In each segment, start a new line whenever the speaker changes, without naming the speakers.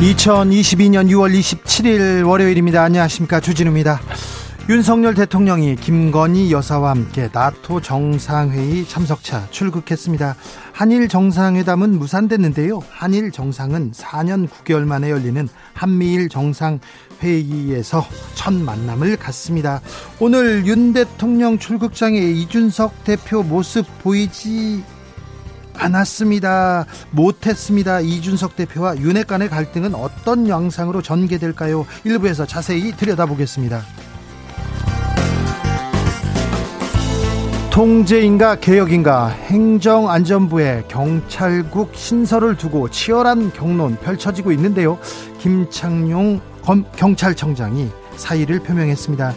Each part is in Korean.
2022년 6월 27일 월요일입니다. 안녕하십니까. 주진우입니다. 윤석열 대통령이 김건희 여사와 함께 나토 정상회의 참석차 출국했습니다. 한일 정상회담은 무산됐는데요. 한일 정상은 4년 9개월 만에 열리는 한미일 정상회의에서 첫 만남을 갖습니다. 오늘 윤 대통령 출국장에 이준석 대표 모습 보이지 않았습니다. 못했습니다. 이준석 대표와 윤핵 간의 갈등은 어떤 양상으로 전개될까요? 일부에서 자세히 들여다보겠습니다. 통제인가 개혁인가 행정안전부에 경찰국 신설을 두고 치열한 경론 펼쳐지고 있는데요. 김창룡 경찰청장이 사의를 표명했습니다.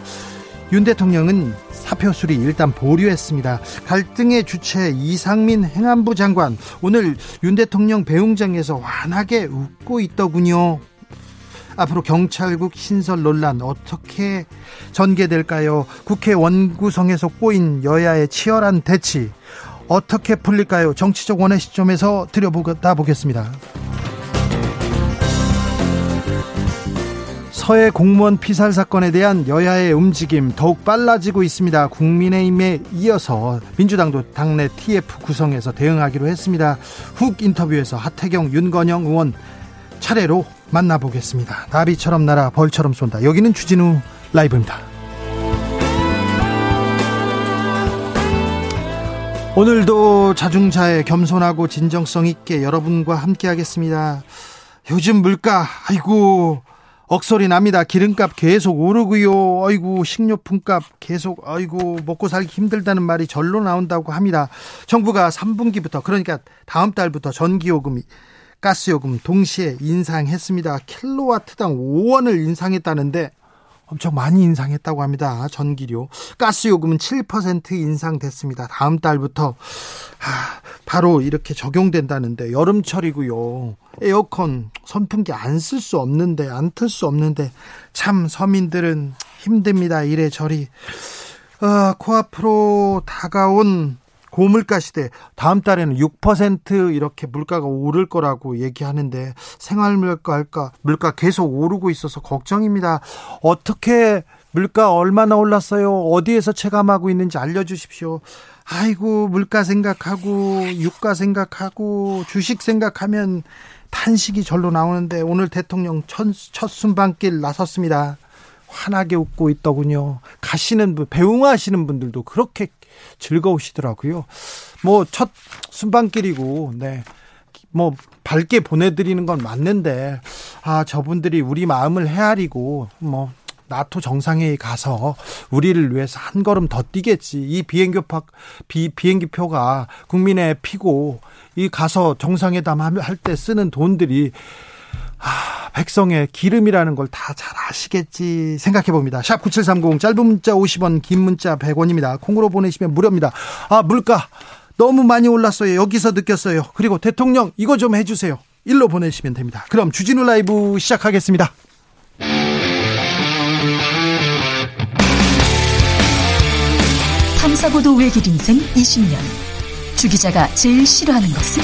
윤 대통령은 사표 수리 일단 보류했습니다. 갈등의 주체 이상민 행안부 장관 오늘 윤 대통령 배웅장에서 환하게 웃고 있더군요. 앞으로 경찰국 신설 논란 어떻게 전개될까요? 국회 원구성에서 꼬인 여야의 치열한 대치 어떻게 풀릴까요? 정치적 원의 시점에서 들여보다 보겠습니다. 서해 공무원 피살 사건에 대한 여야의 움직임 더욱 빨라지고 있습니다. 국민의힘에 이어서 민주당도 당내 TF 구성해서 대응하기로 했습니다. 훅 인터뷰에서 하태경, 윤건영 의원 차례로 만나보겠습니다. 나비처럼 날아 벌처럼 쏜다. 여기는 주진우 라이브입니다. 오늘도 자중차에 겸손하고 진정성 있게 여러분과 함께 하겠습니다. 요즘 물가 아이고 억소리 납니다. 기름값 계속 오르고요. 아이고 식료품값 계속 아이고 먹고 살기 힘들다는 말이 절로 나온다고 합니다. 정부가 3분기부터 그러니까 다음 달부터 전기요금이 가스요금 동시에 인상했습니다. 킬로와트당 5원을 인상했다는데 엄청 많이 인상했다고 합니다. 전기료. 가스요금은 7% 인상됐습니다. 다음 달부터 아, 바로 이렇게 적용된다는데 여름철이고요. 에어컨, 선풍기 안 쓸 수 없는데 안 틀 수 없는데 참 서민들은 힘듭니다. 이래저리. 아, 코앞으로 다가온 고물가 시대 다음 달에는 6% 이렇게 물가가 오를 거라고 얘기하는데 생활 물가 할까 물가 계속 오르고 있어서 걱정입니다. 어떻게 물가 얼마나 올랐어요? 어디에서 체감하고 있는지 알려 주십시오. 아이고 물가 생각하고 유가 생각하고 주식 생각하면 탄식이 절로 나오는데 오늘 대통령 첫, 첫 순방길 나섰습니다. 환하게 웃고 있더군요. 가시는 분, 배웅하시는 분들도 그렇게 즐거우시더라고요. 뭐 첫 순방길이고, 네. 뭐 밝게 보내드리는 건 맞는데, 아, 저분들이 우리 마음을 헤아리고, 뭐, 나토 정상회의 가서 우리를 위해서 한 걸음 더 뛰겠지. 이 비행기 표, 비, 비행기 표가 국민의 피고, 이 가서 정상회담 할 때 쓰는 돈들이 아, 백성의 기름이라는 걸 다 잘 아시겠지 생각해 봅니다. 샵 9730 짧은 문자 50원 긴 문자 100원입니다. 콩으로 보내시면 무료입니다. 아 물가 너무 많이 올랐어요. 여기서 느꼈어요. 그리고 대통령 이거 좀 해주세요. 일로 보내시면 됩니다. 그럼 주진우 라이브 시작하겠습니다.
탐사보도 외길 인생 20년 주 기자가 제일 싫어하는 것은?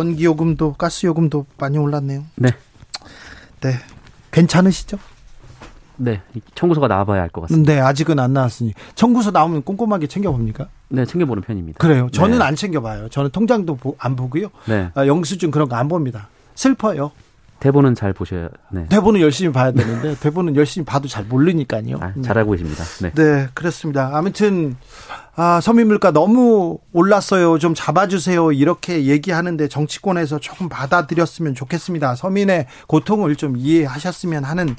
전기요금도 가스요금도 많이 올랐네요.
네.
네. 괜찮으시죠?
네, 청구서가 나와봐야 알 것 같습니다.
네, 아직은 안 나왔으니 청구서 나오면 꼼꼼하게 챙겨봅니까?
네, 챙겨보는 편입니다.
그래요. 저는
네.
안 챙겨봐요. 저는 통장도 안 보고요.
네.
아, 영수증 그런 거 안 봅니다. 슬퍼요.
대본은 잘 보셔야. 네.
대본은 열심히 봐야 되는데 대본은 열심히 봐도 잘 모르니까요.
아, 잘 알고 계십니다. 네.
네, 그렇습니다. 아무튼 아, 서민물가 너무 올랐어요. 좀 잡아주세요. 이렇게 얘기하는데 정치권에서 조금 받아들였으면 좋겠습니다. 서민의 고통을 좀 이해하셨으면 하는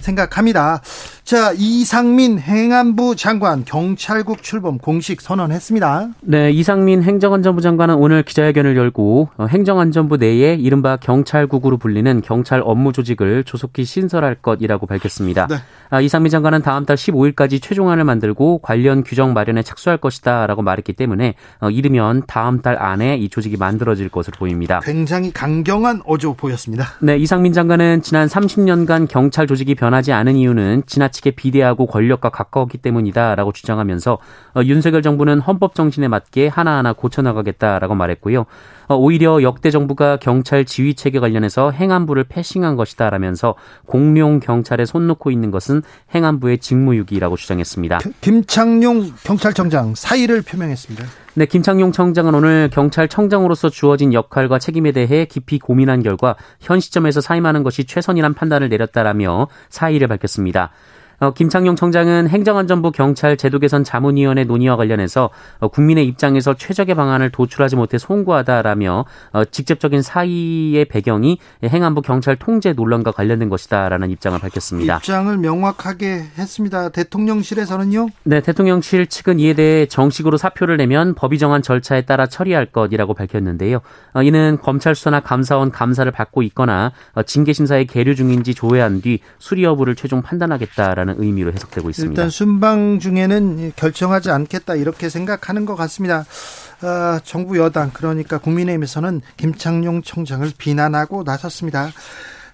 생각합니다. 자, 이상민 행안부 장관 경찰국 출범 공식 선언했습니다.
네, 이상민 행정안전부 장관은 오늘 기자회견을 열고 어, 행정안전부 내에 이른바 경찰국으로 불리는 경찰 업무 조직을 조속히 신설할 것이라고 밝혔습니다.
네.
아, 이상민 장관은 다음 달 15일까지 최종안을 만들고 관련 규정 마련에 착수할 것이다라고 말했기 때문에 어, 이르면 다음 달 안에 이 조직이 만들어질 것으로 보입니다.
굉장히 강경한 어조 보였습니다.
네, 이상민 장관은 지난 30년간 경찰 조직이 변하지 않은 이유는 지나치게 비대하고 권력과 가까웠기 때문이다라고 주장하면서 어, 윤석열 정부는 헌법 정신에 맞게 하나하나 고쳐나가겠다라고 말했고요. 어, 오히려 역대 정부가 경찰 지휘 체계 관련해서 행안부를 패싱한 것이다라면서 공룡 경찰에 손 놓고 있는 것은 행안부의 직무유기라고 주장했습니다.
김창룡 경찰청장 사의를 표명했습니다.
네, 김창룡 청장은 오늘 경찰청장으로서 주어진 역할과 책임에 대해 깊이 고민한 결과 현 시점에서 사임하는 것이 최선이란 판단을 내렸다라며 사의를 밝혔습니다. 어, 김창룡 청장은 행정안전부 경찰 제도 개선 자문위원회 논의와 관련해서 어, 국민의 입장에서 최적의 방안을 도출하지 못해 송구하다라며 어, 직접적인 사의의 배경이 행안부 경찰 통제 논란과 관련된 것이다라는 입장을 밝혔습니다.
입장을 명확하게 했습니다. 대통령실에서는요.
네, 대통령실 측은 이에 대해 정식으로 사표를 내면 법이 정한 절차에 따라 처리할 것이라고 밝혔는데요. 어, 이는 검찰 수사나 감사원 감사를 받고 있거나 어, 징계 심사에 계류 중인지 조회한 뒤 수리 여부를 최종 판단하겠다라는 의미로 해석되고 있습니다.
일단 순방 중에는 결정하지 않겠다 이렇게 생각하는 것 같습니다. 어, 정부 여당 그러니까 국민의힘에서는 김창룡 청장을 비난하고 나섰습니다.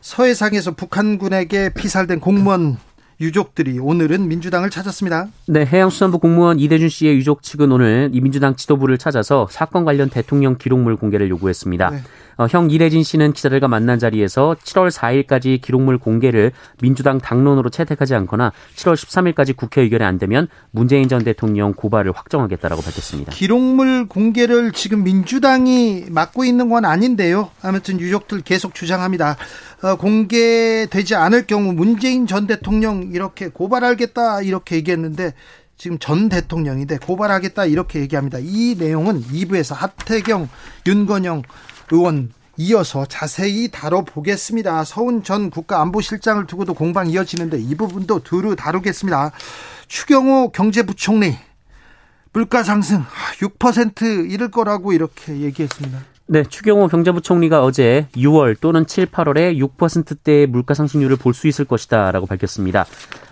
서해상에서 북한군에게 피살된 공무원 유족들이 오늘은 민주당을 찾았습니다.
네, 해양수산부 공무원 이대준 씨의 유족 측은 오늘 이 민주당 지도부를 찾아서 사건 관련 대통령 기록물 공개를 요구했습니다.
네.
어, 형 이래진 씨는 기자들과 만난 자리에서 7월 4일까지 기록물 공개를 민주당 당론으로 채택하지 않거나 7월 13일까지 국회 의결이 안 되면 문재인 전 대통령 고발을 확정하겠다라고 밝혔습니다.
기록물 공개를 지금 민주당이 맡고 있는 건 아닌데요. 아무튼 유족들 계속 주장합니다. 어, 공개되지 않을 경우 문재인 전 대통령 이렇게 고발하겠다 이렇게 얘기했는데 지금 전 대통령인데 고발하겠다 이렇게 얘기합니다. 이 내용은 2부에서 하태경, 윤건영 의원 이어서 자세히 다뤄보겠습니다. 서훈 전 국가안보실장을 두고도 공방 이어지는데 이 부분도 두루 다루겠습니다. 추경호 경제부총리 물가 상승 6% 이를 거라고 이렇게 얘기했습니다.
네, 추경호 경제부총리가 어제 6월 또는 7, 8월에 6%대의 물가 상승률을 볼 수 있을 것이다라고 밝혔습니다.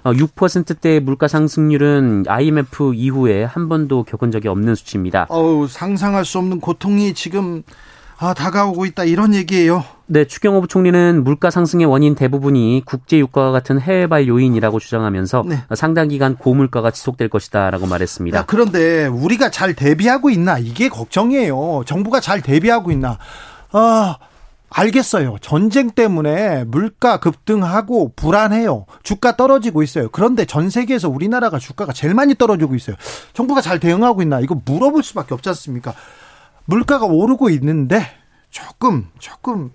6%대의 물가 상승률은 IMF 이후에 한 번도 겪은 적이 없는 수치입니다.
어우, 상상할 수 없는 고통이 지금 아, 다가오고 있다 이런 얘기예요.
네, 추경호 부총리는 물가 상승의 원인 대부분이 국제 유가와 같은 해외발 요인이라고 주장하면서
네.
상당 기간 고물가가 지속될 것이다라고 말했습니다.
야, 그런데 우리가 잘 대비하고 있나 이게 걱정이에요. 정부가 잘 대비하고 있나? 아, 알겠어요. 전쟁 때문에 물가 급등하고 불안해요. 주가 떨어지고 있어요. 그런데 전 세계에서 우리나라가 주가가 제일 많이 떨어지고 있어요. 정부가 잘 대응하고 있나? 이거 물어볼 수밖에 없지 않습니까? 물가가 오르고 있는데 조금 조금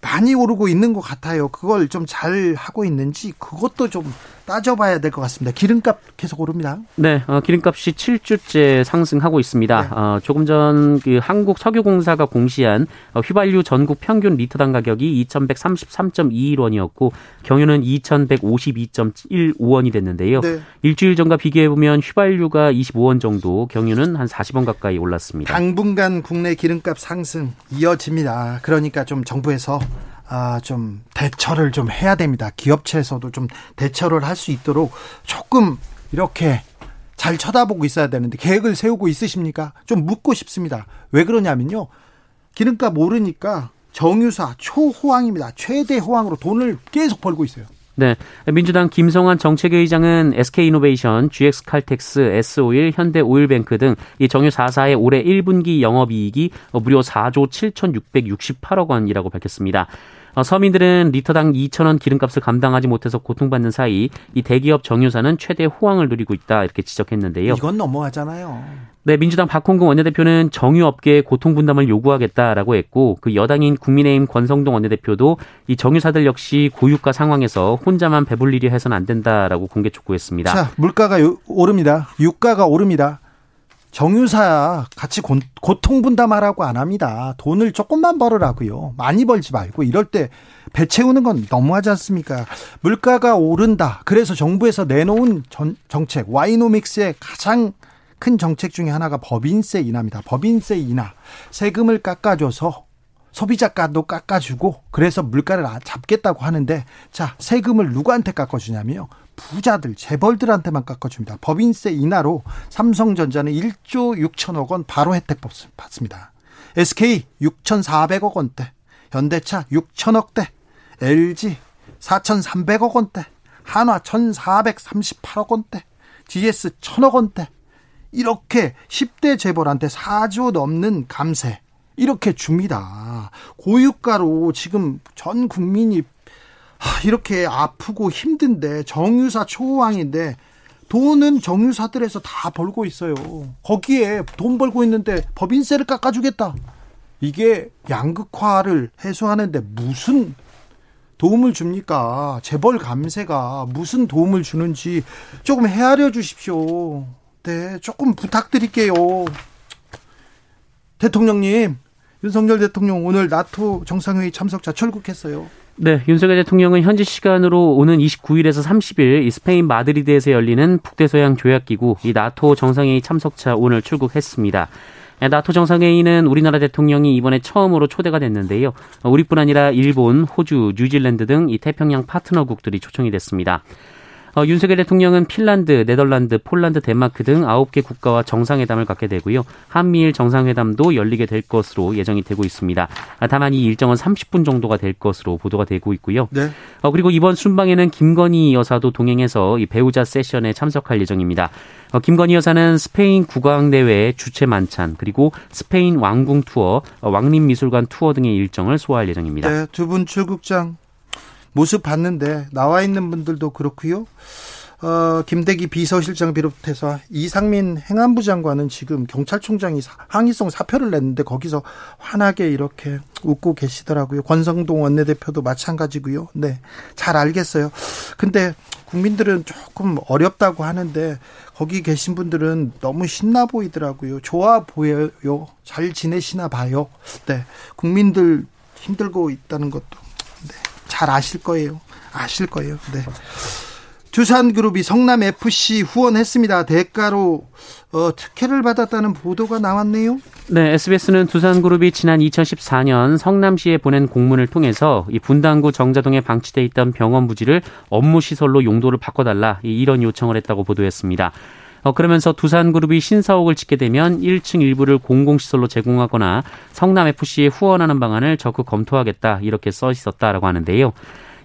많이 오르고 있는 것 같아요. 그걸 좀 잘 하고 있는지 그것도 좀 따져봐야 될 것 같습니다. 기름값 계속 오릅니다.
네, 어, 기름값이 7주째 상승하고 있습니다.
네.
어, 조금 전 그 한국석유공사가 공시한 어, 휘발유 전국 평균 리터당 가격이 2,133.21원이었고 경유는 2,152.15원이 됐는데요.
네.
일주일 전과 비교해 보면 휘발유가 25원 정도, 경유는 한 40원 가까이 올랐습니다.
당분간 국내 기름값 상승 이어집니다. 그러니까 좀 정부에서 아, 좀 대처를 좀 해야 됩니다. 기업체에서도 좀 대처를 할 수 있도록 조금 이렇게 잘 쳐다보고 있어야 되는데 계획을 세우고 있으십니까? 좀 묻고 싶습니다. 왜 그러냐면요. 기름값 오르니까 정유사 초호황입니다. 최대 호황으로 돈을 계속 벌고 있어요.
네. 민주당 김성환 정책회의장은 SK이노베이션, GX칼텍스, S-오일, 현대오일뱅크 등 이 정유 4사의 올해 1분기 영업이익이 무려 4조 7,668억 원이라고 밝혔습니다. 어, 서민들은 리터당 2천원 기름값을 감당하지 못해서 고통받는 사이 이 대기업 정유사는 최대 호황을 누리고 있다 이렇게 지적했는데요.
이건 너무하잖아요.
네, 민주당 박홍근 원내대표는 정유업계의 고통 분담을 요구하겠다라고 했고 그 여당인 국민의힘 권성동 원내대표도 이 정유사들 역시 고유가 상황에서 혼자만 배불리려 해서는 안 된다라고 공개 촉구했습니다.
자, 물가가 오릅니다. 유가가 오릅니다. 정유사 같이 고, 통 분담하라고 안 합니다. 돈을 조금만 벌으라고요. 많이 벌지 말고 이럴 때 배 채우는 건 너무하지 않습니까? 물가가 오른다. 그래서 정부에서 내놓은 전, 정책 와이노믹스의 가장 큰 정책 중에 하나가 법인세 인하입니다. 법인세 인하. 세금을 깎아줘서 소비자가도 깎아주고 그래서 물가를 아, 잡겠다고 하는데 자 세금을 누구한테 깎아주냐면요 부자들 재벌들한테만 깎아줍니다. 법인세 인하로 삼성전자는 1조 6천억 원 바로 혜택 받습니다. SK 6,400억 원대, 현대차 6천억대, LG 4,300억 원대, 한화 1,438억 원대, GS 1,000억 원대, 이렇게 10대 재벌한테 4조 넘는 감세 이렇게 줍니다. 고유가로 지금 전 국민이 이렇게 아프고 힘든데 정유사 초호왕인데 돈은 정유사들에서 다 벌고 있어요. 거기에 돈 벌고 있는데 법인세를 깎아주겠다. 이게 양극화를 해소하는데 무슨 도움을 줍니까? 재벌 감세가 무슨 도움을 주는지 조금 헤아려 주십시오. 네, 조금 부탁드릴게요. 대통령님, 윤석열 대통령 오늘 나토 정상회의 참석자 철국했어요.
네, 윤석열 대통령은 현지 시간으로 오는 29일에서 30일 스페인 마드리드에서 열리는 북대서양 조약기구 이 나토 정상회의 참석차 오늘 출국했습니다. 나토 정상회의는 우리나라 대통령이 이번에 처음으로 초대가 됐는데요. 우리뿐 아니라 일본, 호주, 뉴질랜드 등 이 태평양 파트너국들이 초청이 됐습니다. 어, 윤석열 대통령은 핀란드, 네덜란드, 폴란드, 덴마크 등 9개 국가와 정상회담을 갖게 되고요. 한미일 정상회담도 열리게 될 것으로 예정이 되고 있습니다. 아, 다만 이 일정은 30분 정도가 될 것으로 보도가 되고 있고요. 네. 어, 그리고 이번 순방에는 김건희 여사도 동행해서 이 배우자 세션에 참석할 예정입니다. 어, 김건희 여사는 스페인 국왕대회 주최 만찬 그리고 스페인 왕궁 투어, 어, 왕림미술관 투어 등의 일정을 소화할 예정입니다.
네, 두 분 출국장 모습 봤는데 나와 있는 분들도 그렇고요. 어, 김대기 비서실장 비롯해서 이상민 행안부 장관은 지금 경찰총장이 항의성 사표를 냈는데 거기서 환하게 이렇게 웃고 계시더라고요. 권성동 원내대표도 마찬가지고요. 네. 잘 알겠어요. 근데 국민들은 조금 어렵다고 하는데 거기 계신 분들은 너무 신나 보이더라고요. 좋아 보여요. 잘 지내시나 봐요. 네. 국민들 힘들고 있다는 것도 네. 잘 아실 거예요. 아실 거예요. 네. 두산그룹이 성남 FC 후원했습니다. 대가로 어, 특혜를 받았다는 보도가 나왔네요.
네, SBS는 두산그룹이 지난 2014년 성남시에 보낸 공문을 통해서 이 분당구 정자동에 방치돼 있던 병원 부지를 업무 시설로 용도를 바꿔달라 이런 요청을 했다고 보도했습니다. 어, 그러면서 두산그룹이 신사옥을 짓게 되면 1층 일부를 공공시설로 제공하거나 성남FC에 후원하는 방안을 적극 검토하겠다 이렇게 써 있었다라고 하는데요.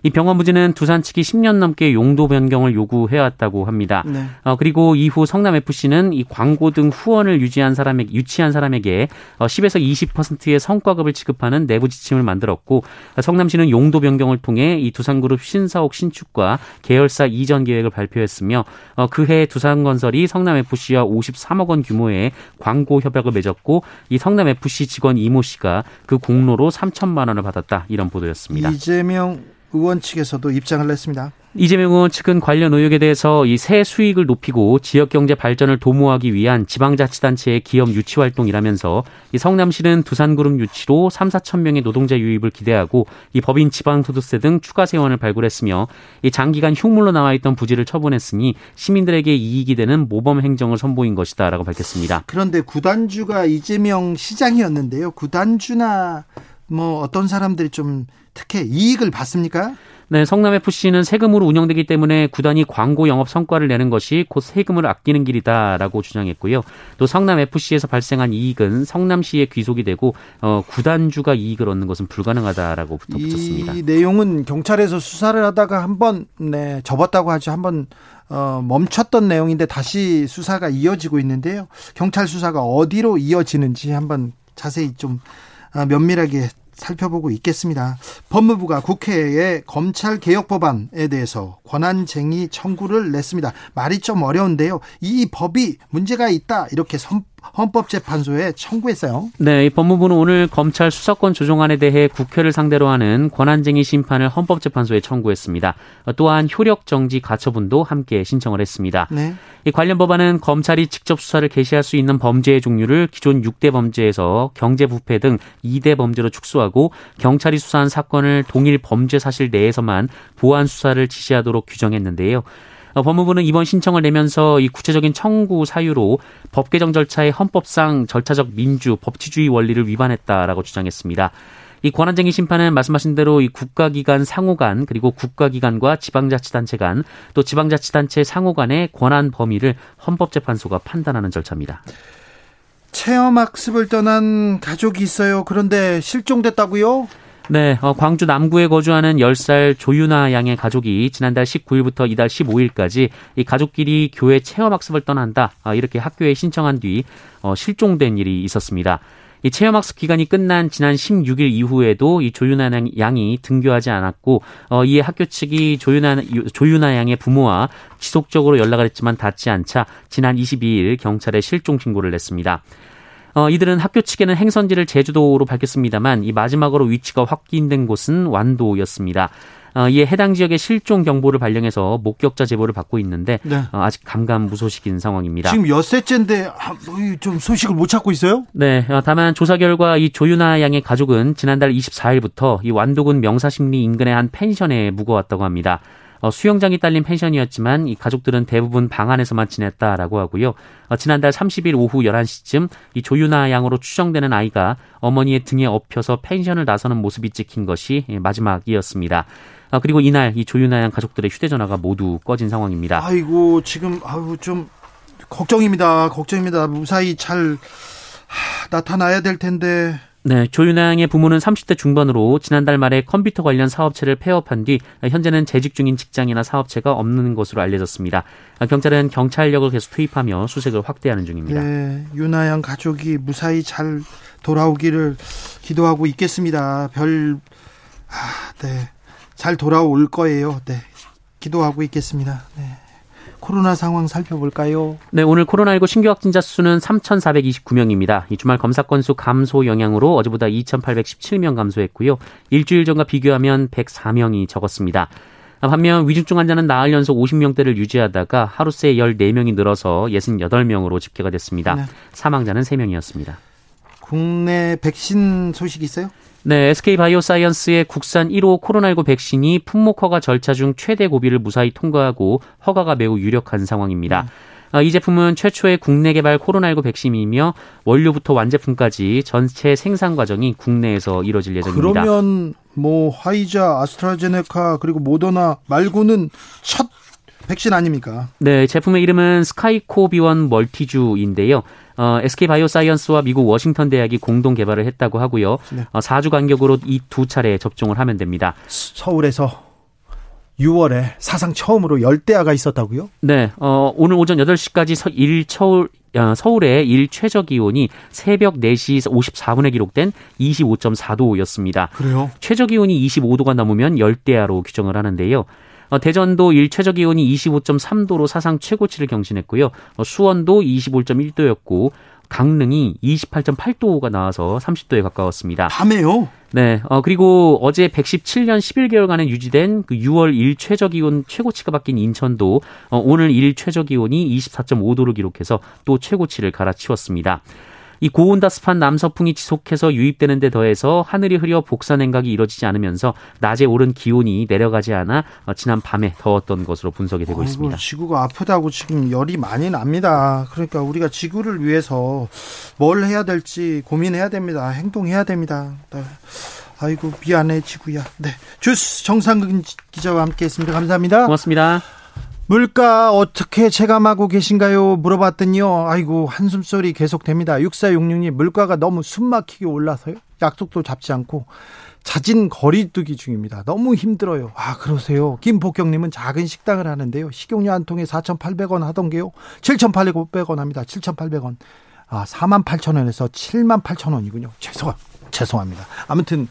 이 병원 부지는 두산 측이 10년 넘게 용도 변경을 요구해왔다고 합니다. 네. 어, 그리고 이후 성남 FC는 이 광고 등 후원을 유지한 사람에게 유치한 사람에게 어, 10에서 20%의 성과급을 지급하는 내부 지침을 만들었고 성남시는 용도 변경을 통해 이 두산그룹 신사옥 신축과 계열사 이전 계획을 발표했으며 어, 그해 두산건설이 성남 FC와 53억 원 규모의 광고 협약을 맺었고 이 성남 FC 직원 이모 씨가 그 공로로 3천만 원을 받았다 이런 보도였습니다.
이재명 의원 측에서도 입장을 냈습니다.
이재명 의원 측은 관련 의혹에 대해서 이세 수익을 높이고 지역 경제 발전을 도모하기 위한 지방자치단체의 기업 유치 활동이라면서 이 성남시는 두산그룹 유치로 3, 4천 명의 노동자 유입을 기대하고 이 법인 지방소득세 등 추가 세원을 발굴했으며 이 장기간 흉물로 나와 있던 부지를 처분했으니 시민들에게 이익이 되는 모범 행정을 선보인 것이다라고 밝혔습니다.
그런데 구단주가 이재명 시장이었는데요. 구단주나 뭐 어떤 사람들이 좀 특혜 이익을 받습니까?
네, 성남FC는 세금으로 운영되기 때문에 구단이 광고 영업 성과를 내는 것이 곧 세금을 아끼는 길이다라고 주장했고요. 또 성남FC에서 발생한 이익은 성남시에 귀속이 되고 어, 구단주가 이익을 얻는 것은 불가능하다라고 덧붙였습니다.
이 내용은 경찰에서 수사를 하다가 한번 네, 접었다고 하죠. 한번 어, 멈췄던 내용인데 다시 수사가 이어지고 있는데요. 경찰 수사가 어디로 이어지는지 한번 자세히 좀 아, 면밀하게 살펴보고 있겠습니다. 법무부가 국회에 검찰 개혁 법안에 대해서 권한쟁의 청구를 냈습니다. 말이 좀 어려운데요. 이 법이 문제가 있다 이렇게 선, 헌법재판소에 청구했어요.
네, 이 법무부는 오늘 검찰 수사권 조정안에 대해 국회를 상대로 하는 권한쟁의 심판을 헌법재판소에 청구했습니다. 또한 효력 정지 가처분도 함께 신청을 했습니다. 네. 이 관련 법안은 검찰이 직접 수사를 개시할 수 있는 범죄의 종류를 기존 6대 범죄에서 경제부패 등 2대 범죄로 축소하고 경찰이 수사한 사건을 동일 범죄 사실 내에서만 보안 수사를 지시하도록 규정했는데요. 어, 법무부는 이번 신청을 내면서 이 구체적인 청구 사유로 법 개정 절차의 헌법상 절차적 민주, 법치주의 원리를 위반했다라고 주장했습니다. 이 권한쟁의 심판은 말씀하신 대로 이 국가기관 상호 간 그리고 국가기관과 지방자치단체 간 또 지방자치단체 상호 간의 권한 범위를 헌법재판소가 판단하는 절차입니다.
체험학습을 떠난 가족이 있어요. 그런데 실종됐다고요?
네, 어, 광주 남구에 거주하는 10살 조윤아 양의 가족이 지난달 19일부터 이달 15일까지 이 가족끼리 교회 체험학습을 떠난다. 아, 이렇게 학교에 신청한 뒤 어, 실종된 일이 있었습니다. 이 체험학습 기간이 끝난 지난 16일 이후에도 이 조윤아 양이 등교하지 않았고 어, 이에 학교 측이 조윤아 조윤아 양의 부모와 지속적으로 연락을 했지만 닿지 않자 지난 22일 경찰에 실종 신고를 냈습니다. 어, 이들은 학교 측에는 행선지를 제주도로 밝혔습니다만 이 마지막으로 위치가 확인된 곳은 완도였습니다. 어, 이에 해당 지역의 실종 경보를 발령해서 목격자 제보를 받고 있는데 네. 어, 아직 감감무소식인 상황입니다.
지금 엿새째인데 뭐좀 소식을 못 찾고 있어요?
네. 어, 다만 조사 결과 이 조윤아 양의 가족은 지난달 24일부터 이 완도군 명사심리 인근의 한 펜션에 묵어왔다고 합니다. 어, 수영장이 딸린 펜션이었지만 이 가족들은 대부분 방 안에서만 지냈다라고 하고요. 어, 지난달 30일 오후 11시쯤 이 조유나 양으로 추정되는 아이가 어머니의 등에 엎혀서 펜션을 나서는 모습이 찍힌 것이 마지막이었습니다. 어, 그리고 이날 이 조유나 양 가족들의 휴대전화가 모두 꺼진 상황입니다.
아이고 지금 아유 좀 걱정입니다. 걱정입니다. 무사히 잘 하, 나타나야 될 텐데.
네, 조윤양의 부모는 30대 중반으로 지난달 말에 컴퓨터 관련 사업체를 폐업한 뒤 현재는 재직 중인 직장이나 사업체가 없는 것으로 알려졌습니다. 경찰은 경찰력을 계속 투입하며 수색을 확대하는 중입니다.
네, 윤아 양 가족이 무사히 잘 돌아오기를 기도하고 있겠습니다. 별, 아, 네, 잘 돌아올 거예요. 네, 기도하고 있겠습니다. 네. 코로나 상황 살펴볼까요?
네, 오늘 코로나19 신규 확진자 수는 3,429명입니다. 이 주말 검사 건수 감소 영향으로 어제보다 2,817명 감소했고요. 일주일 전과 비교하면 104명이 적었습니다. 반면 위중증 환자는 나흘 연속 50명대를 유지하다가 하루 새 14명이 늘어서 68명으로 집계가 됐습니다. 네. 사망자는 3명이었습니다.
국내 백신 소식 있어요?
네, SK바이오사이언스의 국산 1호 코로나19 백신이 품목 허가 절차 중 최대 고비를 무사히 통과하고 허가가 매우 유력한 상황입니다. 음. 이 제품은 최초의 국내 개발 코로나19 백신이며 원료부터 완제품까지 전체 생산 과정이 국내에서 이뤄질 예정입니다.
그러면 뭐 화이자, 아스트라제네카 그리고 모더나 말고는 첫 백신 아닙니까?
네, 제품의 이름은 스카이코비원 멀티주인데요. 어, SK바이오사이언스와 미국 워싱턴 대학이 공동 개발을 했다고 하고요. 네. 어, 4주 간격으로 이 두 차례 접종을 하면 됩니다.
서울에서 6월에 사상 처음으로 열대야가 있었다고요?
네, 어, 오늘 오전 8시까지 일 서울 어, 서울의 일 최저 기온이 새벽 4시 54분에 기록된 25.4도였습니다.
그래요?
최저 기온이 25도가 넘으면 열대야로 규정을 하는데요. 어, 대전도 일 최저 기온이 25.3도로 사상 최고치를 경신했고요. 어, 수원도 25.1도였고 강릉이 28.8도가 나와서 30도에 가까웠습니다.
밤에요?
네. 어, 그리고 어제 117년 11개월간에 유지된 그 6월 일 최저 기온 최고치가 바뀐 인천도 어, 오늘 일 최저 기온이 24.5도를 기록해서 또 최고치를 갈아치웠습니다. 이 고온다습한 남서풍이 지속해서 유입되는 데 더해서 하늘이 흐려 복사 냉각이 이뤄지지 않으면서 낮에 오른 기온이 내려가지 않아 어, 지난 밤에 더웠던 것으로 분석이 되고 아이고, 있습니다.
지구가 아프다고 지금 열이 많이 납니다. 그러니까 우리가 지구를 위해서 뭘 해야 될지 고민해야 됩니다. 행동해야 됩니다. 네. 아이고 미안해 지구야. 네. 주스 정상근 기자와 함께했습니다. 감사합니다.
고맙습니다.
물가 어떻게 체감하고 계신가요? 물어봤더니요. 아이고, 한숨소리 계속됩니다. 6466님, 물가가 너무 숨막히게 올라서요. 약속도 잡지 않고 자진 거리두기 중입니다. 너무 힘들어요. 아, 그러세요. 김복경님은 작은 식당을 하는데요. 식용유 한 통에 4,800원 하던 게요. 7,800원 합니다. 7,800원. 아, 48,000원에서 78,000원이군요. 죄송, 죄송합니다. 아무튼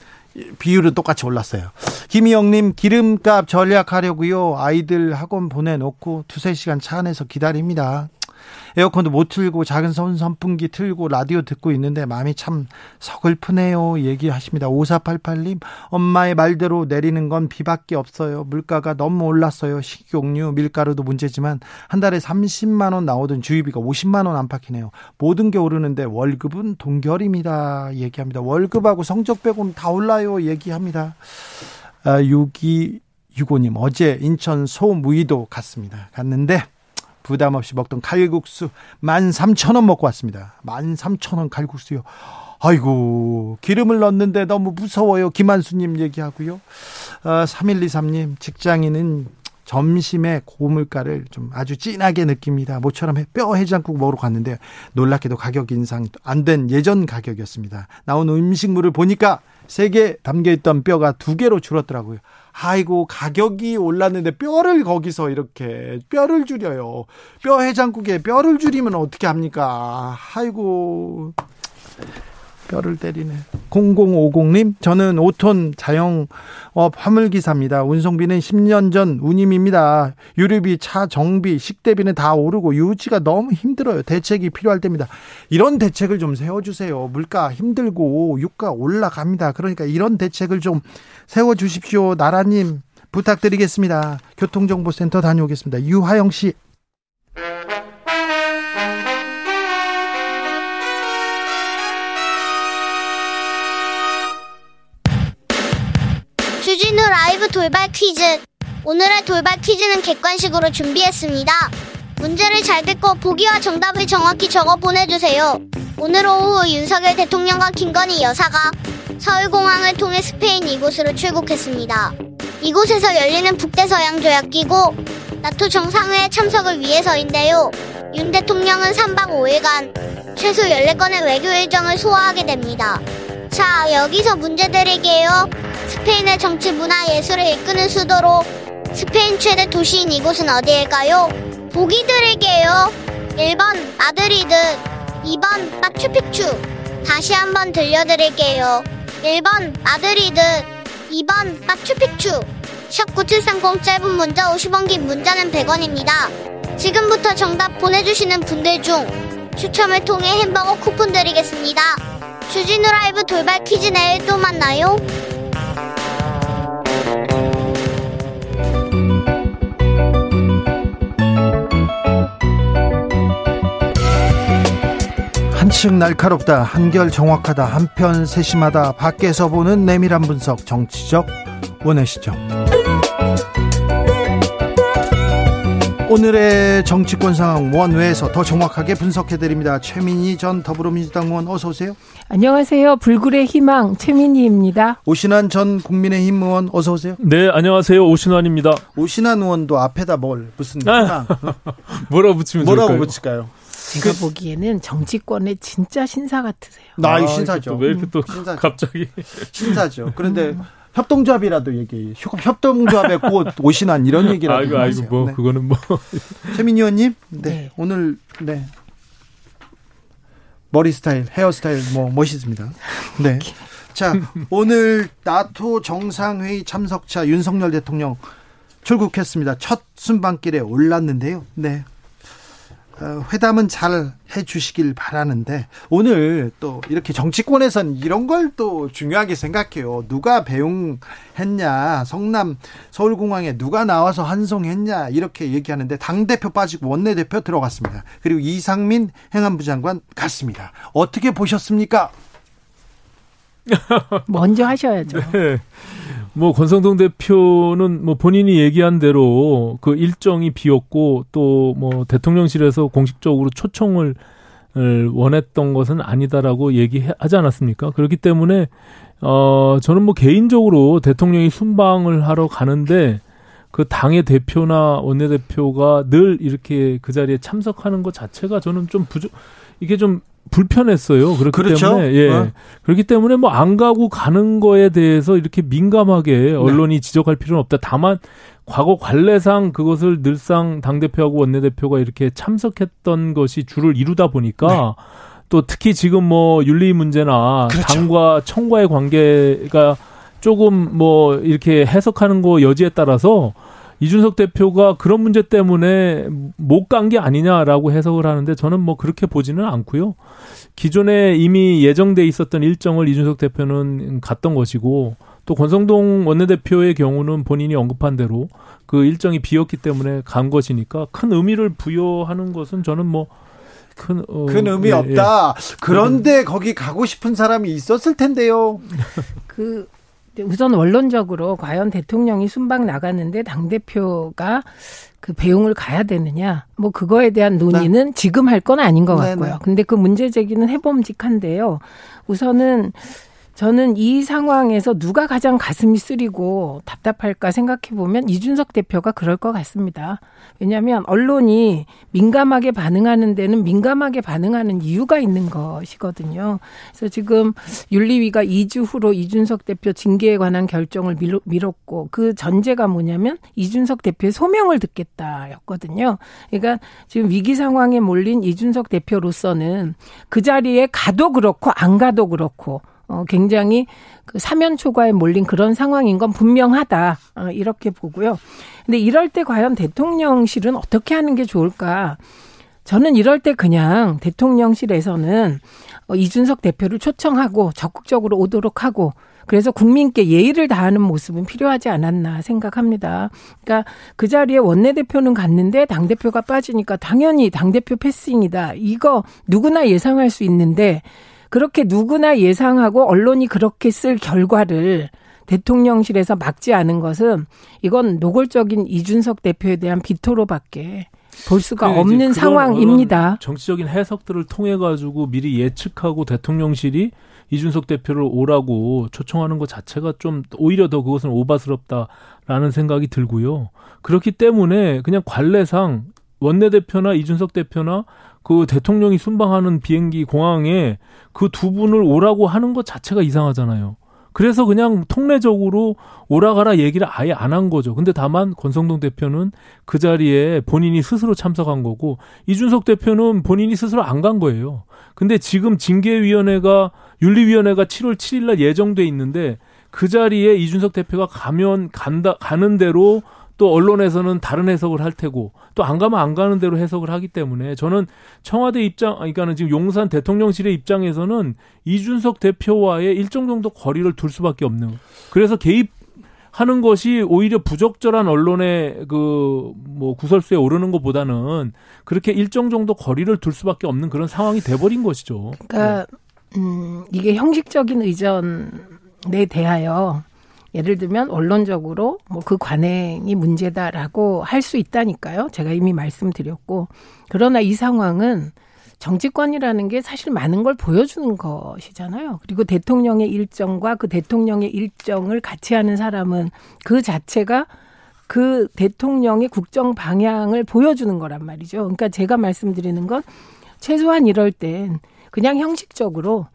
비율은 똑같이 올랐어요. 김희영님 기름값 전략하려고요. 아이들 학원 보내놓고 두세 시간 차 안에서 기다립니다. 에어컨도 못 틀고 작은 선 선풍기 틀고 라디오 듣고 있는데 마음이 참 서글프네요. 얘기하십니다. 5488님, 엄마의 말대로 내리는 건 비밖에 없어요. 물가가 너무 올랐어요. 식용유, 밀가루도 문제지만 한 달에 30만 원 나오던 주유비가 50만 원 안팎이네요. 모든 게 오르는데 월급은 동결입니다. 얘기합니다. 월급하고 성적 빼고는 다 올라요. 얘기합니다. 아, 6265님, 어제 인천 소무의도 갔습니다. 갔는데 부담 없이 먹던 칼국수 13,000원 먹고 왔습니다. 13,000원 칼국수요. 아이고, 기름을 넣는데 너무 무서워요. 김한수님 얘기하고요. 어, 3123님, 직장인은 점심에 고물가를 좀 아주 진하게 느낍니다. 모처럼 뼈 해장국 먹으러 갔는데 놀랍게도 가격 인상 안 된 예전 가격이었습니다. 나온 음식물을 보니까 세 개 담겨 있던 뼈가 두 개로 줄었더라고요. 아이고 가격이 올랐는데 뼈를 거기서 이렇게 뼈를 줄여요. 뼈 해장국에 뼈를 줄이면 어떻게 합니까? 아이고 뼈를 때리네. 0050님, 저는 5톤 자영업 화물기사입니다. 운송비는 10년 전 운임입니다. 유류비, 차 정비, 식대비는 다 오르고 유지가 너무 힘들어요. 대책이 필요할 때입니다. 이런 대책을 좀 세워주세요. 물가 힘들고 유가 올라갑니다. 그러니까 이런 대책을 좀 세워주십시오. 나라님, 부탁드리겠습니다. 교통정보센터 다녀오겠습니다. 유하영 씨.
라이브 돌발 퀴즈. 오늘의 돌발 퀴즈는 객관식으로 준비했습니다. 문제를 잘 듣고 보기와 정답을 정확히 적어 보내주세요. 오늘 오후 윤석열 대통령과 김건희 여사가 서울공항을 통해 스페인 이곳으로 출국했습니다. 이곳에서 열리는 북대서양 조약 기구 나토 정상회의 참석을 위해서인데요. 윤 대통령은 3박 5일간 최소 14건의 외교 일정을 소화하게 됩니다. 자, 여기서 문제 드릴게요. 스페인의 정치, 문화, 예술을 이끄는 수도로 스페인 최대 도시인 이곳은 어디일까요? 보기 드릴게요. 1번 마드리드, 2번 마추픽추. 다시 한번 들려드릴게요. 1번 마드리드, 2번 마추픽추. 샵 9730 짧은 문자 50원 긴 문자는 100원입니다. 지금부터 정답 보내주시는 분들 중 추첨을 통해 햄버거 쿠폰 드리겠습니다. 주진우 라이브 돌발 퀴즈 내일 또 만나요.
한층 날카롭다, 한결 정확하다, 한편 세심하다, 밖에서 보는 내밀한 분석, 정치적 원의 시점. 오늘의 정치권 상황 원외에서 더 정확하게 분석해드립니다. 최민희 전 더불어민주당 의원 어서 오세요.
안녕하세요. 불굴의 희망 최민희입니다.
오신환 전 국민의힘 의원 어서 오세요.
네, 안녕하세요. 오신환입니다.
오신환 의원도 앞에다 뭘 무슨 희망
뭐라고 붙이면
뭐라고
좋을까요?
붙일까요?
제가 보기에는 정치권의 진짜 신사 같으세요.
나
아,
신사죠.
또왜 이렇게 또
신사죠.
갑자기
신사죠. 그런데 협동조합이라도 얘기. 협- 협동조합의 꽃 오신환 이런 얘기라도
아이고
좀
아이고
하세요.
뭐
네.
그거는 뭐
최민희 의원님, 네.
네.
오늘 네 머리 스타일, 헤어 스타일 뭐 멋있습니다. 네. 자, 오늘 나토 정상회의 참석차 윤석열 대통령 출국했습니다. 첫 순방길에 올랐는데요. 네. 어, 회담은 잘 해주시길 바라는데 오늘 또 이렇게 정치권에선 이런 걸 또 중요하게 생각해요. 누가 배웅했냐, 성남 서울공항에 누가 나와서 환송했냐 이렇게 얘기하는데 당 대표 빠지고 원내 대표 들어갔습니다. 그리고 이상민 행안부 장관 갔습니다. 어떻게 보셨습니까?
먼저 하셔야죠.
네. 뭐 권성동 대표는 뭐 본인이 얘기한 대로 그 일정이 비었고 또 뭐 대통령실에서 공식적으로 초청을 을 원했던 것은 아니다라고 얘기하지 않았습니까? 그렇기 때문에 어 저는 뭐 개인적으로 대통령이 순방을 하러 가는데 그 당의 대표나 원내대표가 늘 이렇게 그 자리에 참석하는 것 자체가 저는 좀 부족 이게 좀 불편했어요. 그렇기
그렇죠.
때문에 예.
어.
그렇기 때문에 뭐 안 가고 가는 거에 대해서 이렇게 민감하게 언론이 지적할 필요는 없다. 다만 과거 관례상 그것을 늘상 당 대표하고 원내 대표가 이렇게 참석했던 것이 주를 이루다 보니까 또 특히 지금 뭐 윤리 문제나
그렇죠.
당과 청과의 관계가 조금 뭐 이렇게 해석하는 거 여지에 따라서 이준석 대표가 그런 문제 때문에 못 간 게 아니냐라고 해석을 하는데 저는 뭐 그렇게 보지는 않고요. 기존에 이미 예정돼 있었던 일정을 이준석 대표는 갔던 것이고 또 권성동 원내대표의 경우는 본인이 언급한 대로 그 일정이 비었기 때문에 간 것이니까 큰 의미를 부여하는 것은 저는 뭐 큰,
어, 큰 의미 예, 없다. 예. 그런데 거기 가고 싶은 사람이 있었을 텐데요.
그 우선 원론적으로 과연 대통령이 순방 나갔는데 당 대표가 그 배웅을 가야 되느냐 뭐 그거에 대한 논의는 네. 지금 할 건 아닌 것 같고요. 네네. 근데 그 문제 제기는 해봄직한데요. 우선은 저는 이 상황에서 누가 가장 가슴이 쓰리고 답답할까 생각해 보면 이준석 대표가 그럴 것 같습니다. 왜냐하면 언론이 민감하게 반응하는 데는 민감하게 반응하는 이유가 있는 것이거든요. 그래서 지금 윤리위가 2주 후로 이준석 대표 징계에 관한 결정을 미뤘고 그 전제가 뭐냐면 이준석 대표의 소명을 듣겠다였거든요. 그러니까 지금 위기 상황에 몰린 이준석 대표로서는 그 자리에 가도 그렇고 안 가도 그렇고 어, 굉장히 그 사면 초과에 몰린 그런 상황인 건 분명하다. 어, 이렇게 보고요. 근데 이럴 때 과연 대통령실은 어떻게 하는 게 좋을까? 저는 이럴 때 그냥 대통령실에서는 어, 이준석 대표를 초청하고 적극적으로 오도록 하고 그래서 국민께 예의를 다하는 모습은 필요하지 않았나 생각합니다. 그러니까 그 자리에 원내대표는 갔는데 당대표가 빠지니까 당연히 당대표 패싱이다. 이거 누구나 예상할 수 있는데 그렇게 누구나 예상하고 언론이 그렇게 쓸 결과를 대통령실에서 막지 않은 것은 이건 노골적인 이준석 대표에 대한 비토로밖에 볼 수가 없는 상황입니다.
정치적인 해석들을 통해 가지고 미리 예측하고 대통령실이 이준석 대표를 오라고 초청하는 것 자체가 좀 오히려 더 그것은 오바스럽다라는 생각이 들고요. 그렇기 때문에 그냥 관례상 원내대표나 이준석 대표나 그 대통령이 순방하는 비행기 공항에 그 두 분을 오라고 하는 것 자체가 이상하잖아요. 그래서 그냥 통례적으로 오라가라 얘기를 아예 안 한 거죠. 근데 다만 권성동 대표는 그 자리에 본인이 스스로 참석한 거고 이준석 대표는 본인이 스스로 안 간 거예요. 근데 지금 징계위원회가 윤리위원회가 7월 7일 날 예정돼 있는데 그 자리에 이준석 대표가 가면 간다 가는 대로 또 언론에서는 다른 해석을 할 테고 또 안 가면 안 가는 대로 해석을 하기 때문에 저는 청와대 입장 그러니까는 지금 용산 대통령실의 입장에서는 이준석 대표와의 일정 정도 거리를 둘 수밖에 없는 그래서 개입 하는 것이 오히려 부적절한 언론의 그 뭐 구설수에 오르는 것보다는 그렇게 일정 정도 거리를 둘 수밖에 없는 그런 상황이 돼버린 것이죠.
그러니까 음, 이게 형식적인 의전에 대하여 예를 들면 언론적으로 뭐 그 관행이 문제다라고 할 수 있다니까요. 제가 이미 말씀드렸고 그러나 이 상황은 정치권이라는 게 사실 많은 걸 보여주는 것이잖아요. 그리고 대통령의 일정과 그 대통령의 일정을 같이 하는 사람은 그 자체가 그 대통령의 국정 방향을 보여주는 거란 말이죠. 그러니까 제가 말씀드리는 건 최소한 이럴 땐 그냥 형식적으로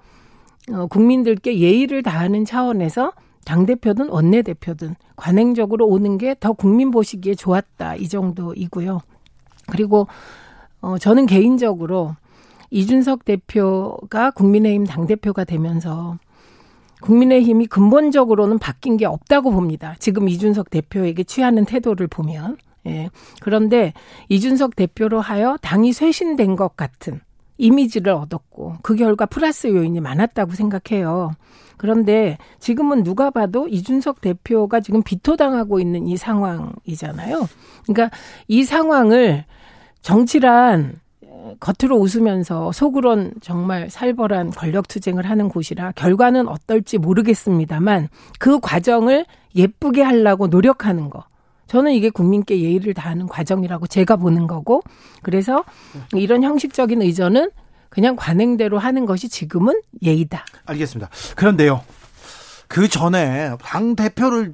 어, 국민들께 예의를 다하는 차원에서 당대표든 원내대표든 관행적으로 오는 게 더 국민 보시기에 좋았다. 이 정도이고요. 그리고, 어, 저는 개인적으로 이준석 대표가 국민의힘 당대표가 되면서 국민의힘이 근본적으로는 바뀐 게 없다고 봅니다. 지금 이준석 대표에게 취하는 태도를 보면. 예. 그런데 이준석 대표로 하여 당이 쇄신된 것 같은 이미지를 얻었고 그 결과 플러스 요인이 많았다고 생각해요. 그런데 지금은 누가 봐도 이준석 대표가 지금 비토당하고 있는 이 상황이잖아요. 그러니까 이 상황을 정치란 겉으로 웃으면서 속으론 정말 살벌한 권력 투쟁을 하는 곳이라 결과는 어떨지 모르겠습니다만 그 과정을 예쁘게 하려고 노력하는 거. 저는 이게 국민께 예의를 다하는 과정이라고 제가 보는 거고 그래서 이런 형식적인 의전은 그냥 관행대로 하는 것이 지금은 예의다.
알겠습니다. 그런데요. 그 전에 당 대표를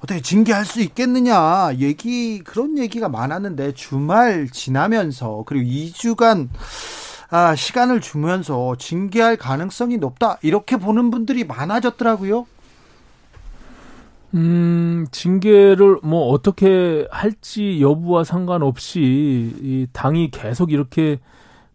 어떻게 징계할 수 있겠느냐 얘기 그런 얘기가 많았는데 주말 지나면서 그리고 2주간 아, 시간을 주면서 징계할 가능성이 높다 이렇게 보는 분들이 많아졌더라고요.
음, 징계를 뭐 어떻게 할지 여부와 상관없이 이 당이 계속 이렇게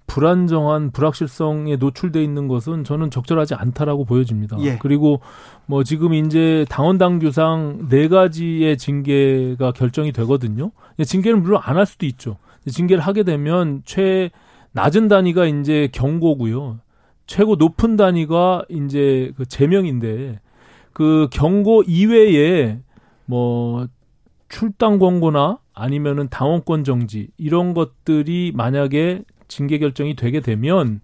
불안정한 불확실성에 노출돼 있는 것은 저는 적절하지 않다라고 보여집니다. 예. 그리고 뭐 지금 이제 당원 당규상 네 가지의 징계가 결정이 되거든요. 징계를 물론 안 할 수도 있죠. 징계를 하게 되면 최 낮은 단위가 이제 경고고요. 최고 높은 단위가 이제 그 제명인데 그 경고 이외에 뭐 출당 권고나 아니면은 당원권 정지 이런 것들이 만약에 징계 결정이 되게 되면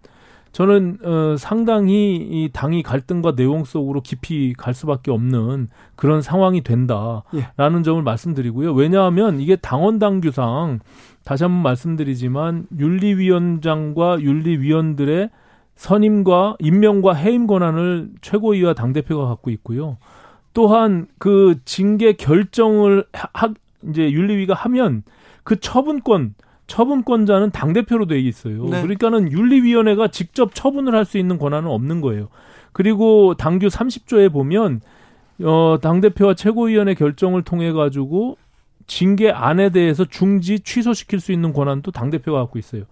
저는 어, 상당히 이 당이 갈등과 내용 속으로 깊이 갈 수밖에 없는 그런 상황이 된다라는 예. 점을 말씀드리고요. 왜냐하면 이게 당원 당규상 다시 한번 말씀드리지만 윤리위원장과 윤리위원들의 선임과 임명과 해임 권한을 최고위와 당 대표가 갖고 있고요. 또한 그 징계 결정을 하, 이제 윤리위가 하면 그 처분권 처분권자는 당 대표로 돼 있어요. 네. 그러니까는 윤리위원회가 직접 처분을 할 수 있는 권한은 없는 거예요. 그리고 당규 30조에 보면 어, 당 대표와 최고위원회 결정을 통해 가지고 징계 안에 대해서 중지 취소시킬 수 있는 권한도 당 대표가 갖고 있어요.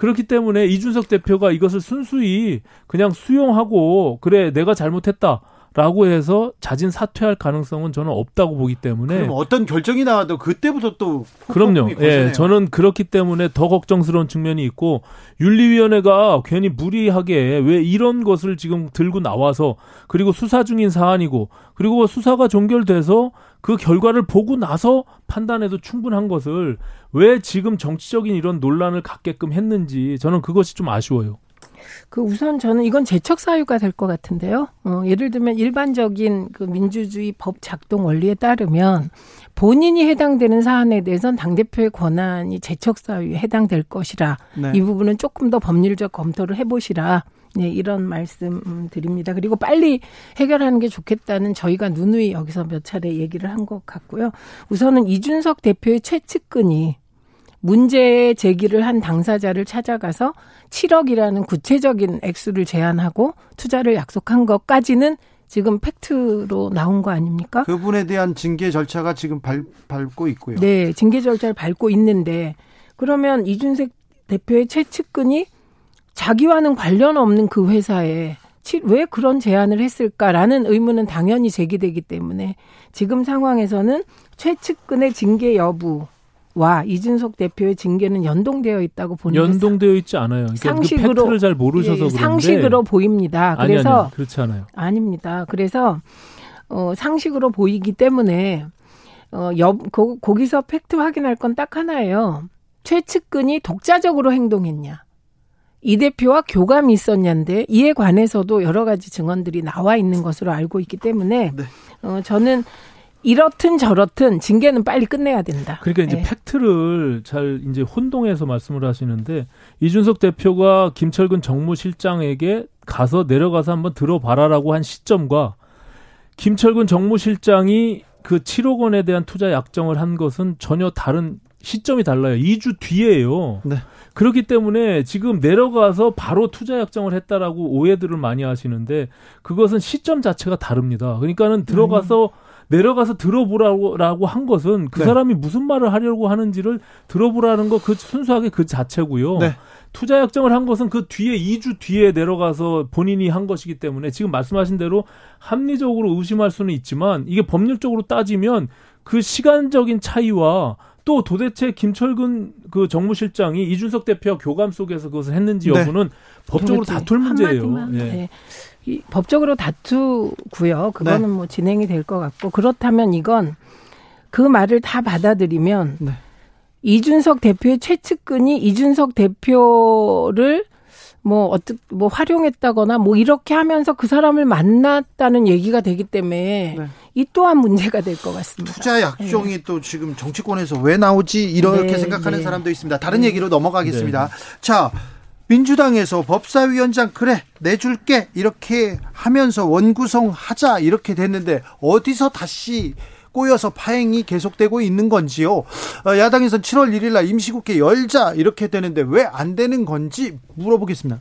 그렇기 때문에 이준석 대표가 이것을 순수히 그냥 수용하고 그래 내가 잘못했다. 라고 해서 자진 사퇴할 가능성은 저는 없다고 보기 때문에
그럼 어떤 결정이 나와도 그때부터 또
그럼요. 예, 저는 그렇기 때문에 더 걱정스러운 측면이 있고 윤리위원회가 괜히 무리하게 왜 이런 것을 지금 들고 나와서 그리고 수사 중인 사안이고 그리고 수사가 종결돼서 그 결과를 보고 나서 판단해도 충분한 것을 왜 지금 정치적인 이런 논란을 갖게끔 했는지 저는 그것이 좀 아쉬워요.
그 우선 저는 이건 재척 사유가 될 것 같은데요. 어, 예를 들면 일반적인 그 민주주의 법 작동 원리에 따르면 본인이 해당되는 사안에 대해서는 당대표의 권한이 재척 사유에 해당될 것이라 네. 이 부분은 조금 더 법률적 검토를 해보시라. 네, 이런 말씀 음, 드립니다. 그리고 빨리 해결하는 게 좋겠다는 저희가 누누이 여기서 몇 차례 얘기를 한 것 같고요. 우선은 이준석 대표의 최측근이 문제 제기를 한 당사자를 찾아가서 7억이라는 구체적인 액수를 제안하고 투자를 약속한 것까지는 지금 팩트로 나온 거 아닙니까?
그분에 대한 징계 절차가 지금 밟, 밟고 있고요.
네, 징계 절차를 밟고 있는데 그러면 이준석 대표의 최측근이 자기와는 관련 없는 그 회사에 왜 그런 제안을 했을까라는 의문은 당연히 제기되기 때문에 지금 상황에서는 최측근의 징계 여부 와 이준석 대표의 징계는 연동되어 있다고 보는
연동되어 있지 않아요. 그러니까 그 상식으로 그 잘 모르셔서 예, 그런데
상식으로 보입니다. 그래서
아니, 아니, 그렇지 않아요.
아닙니다. 그래서 어 상식으로 보이기 때문에 어 여, 거, 거기서 팩트 확인할 건 딱 하나예요. 최측근이 독자적으로 행동했냐. 이 대표와 교감이 있었냐인데 이에 관해서도 여러 가지 증언들이 나와 있는 것으로 알고 있기 때문에 네. 어 저는 이렇든 저렇든 징계는 빨리 끝내야 된다.
그러니까 이제 네. 팩트를 잘 이제 혼동해서 말씀을 하시는데 이준석 대표가 김철근 정무실장에게 가서 내려가서 한번 들어봐라라고 한 시점과 김철근 정무실장이 그 7억 원에 대한 투자 약정을 한 것은 전혀 다른 시점이 달라요. 2주 뒤에요. 네. 그렇기 때문에 지금 내려가서 바로 투자 약정을 했다라고 오해들을 많이 하시는데 그것은 시점 자체가 다릅니다. 그러니까는 들어가서 음. 내려가서 들어보라고 한 것은 그 네. 사람이 무슨 말을 하려고 하는지를 들어보라는 거 그 순수하게 그 자체고요. 네. 투자 약정을 한 것은 그 뒤에 2주 뒤에 내려가서 본인이 한 것이기 때문에 지금 말씀하신 대로 합리적으로 의심할 수는 있지만 이게 법률적으로 따지면 그 시간적인 차이와 또 도대체 김철근 그 정무실장이 이준석 대표와 교감 속에서 그것을 했는지 네. 여부는 네. 법적으로 다툴 문제예요. 예. 네.
이 법적으로 다투고요. 그거는 네. 뭐 진행이 될 것 같고 그렇다면 이건 그 말을 다 받아들이면 네. 이준석 대표의 최측근이 이준석 대표를 뭐 어떻게 뭐 활용했다거나 뭐 이렇게 하면서 그 사람을 만났다는 얘기가 되기 때문에 네. 이 또한 문제가 될 것 같습니다.
투자 약종이 네. 또 지금 정치권에서 왜 나오지 이렇게 네, 생각하는 네. 사람도 있습니다. 다른 네. 얘기로 넘어가겠습니다. 네. 자. 민주당에서 법사위원장 그래 내줄게 이렇게 하면서 원구성 하자 이렇게 됐는데 어디서 다시 꼬여서 파행이 계속되고 있는 건지요. 어, 야당에서는 7월 1일 날 임시국회 열자 이렇게 되는데 왜 안 되는 건지 물어보겠습니다.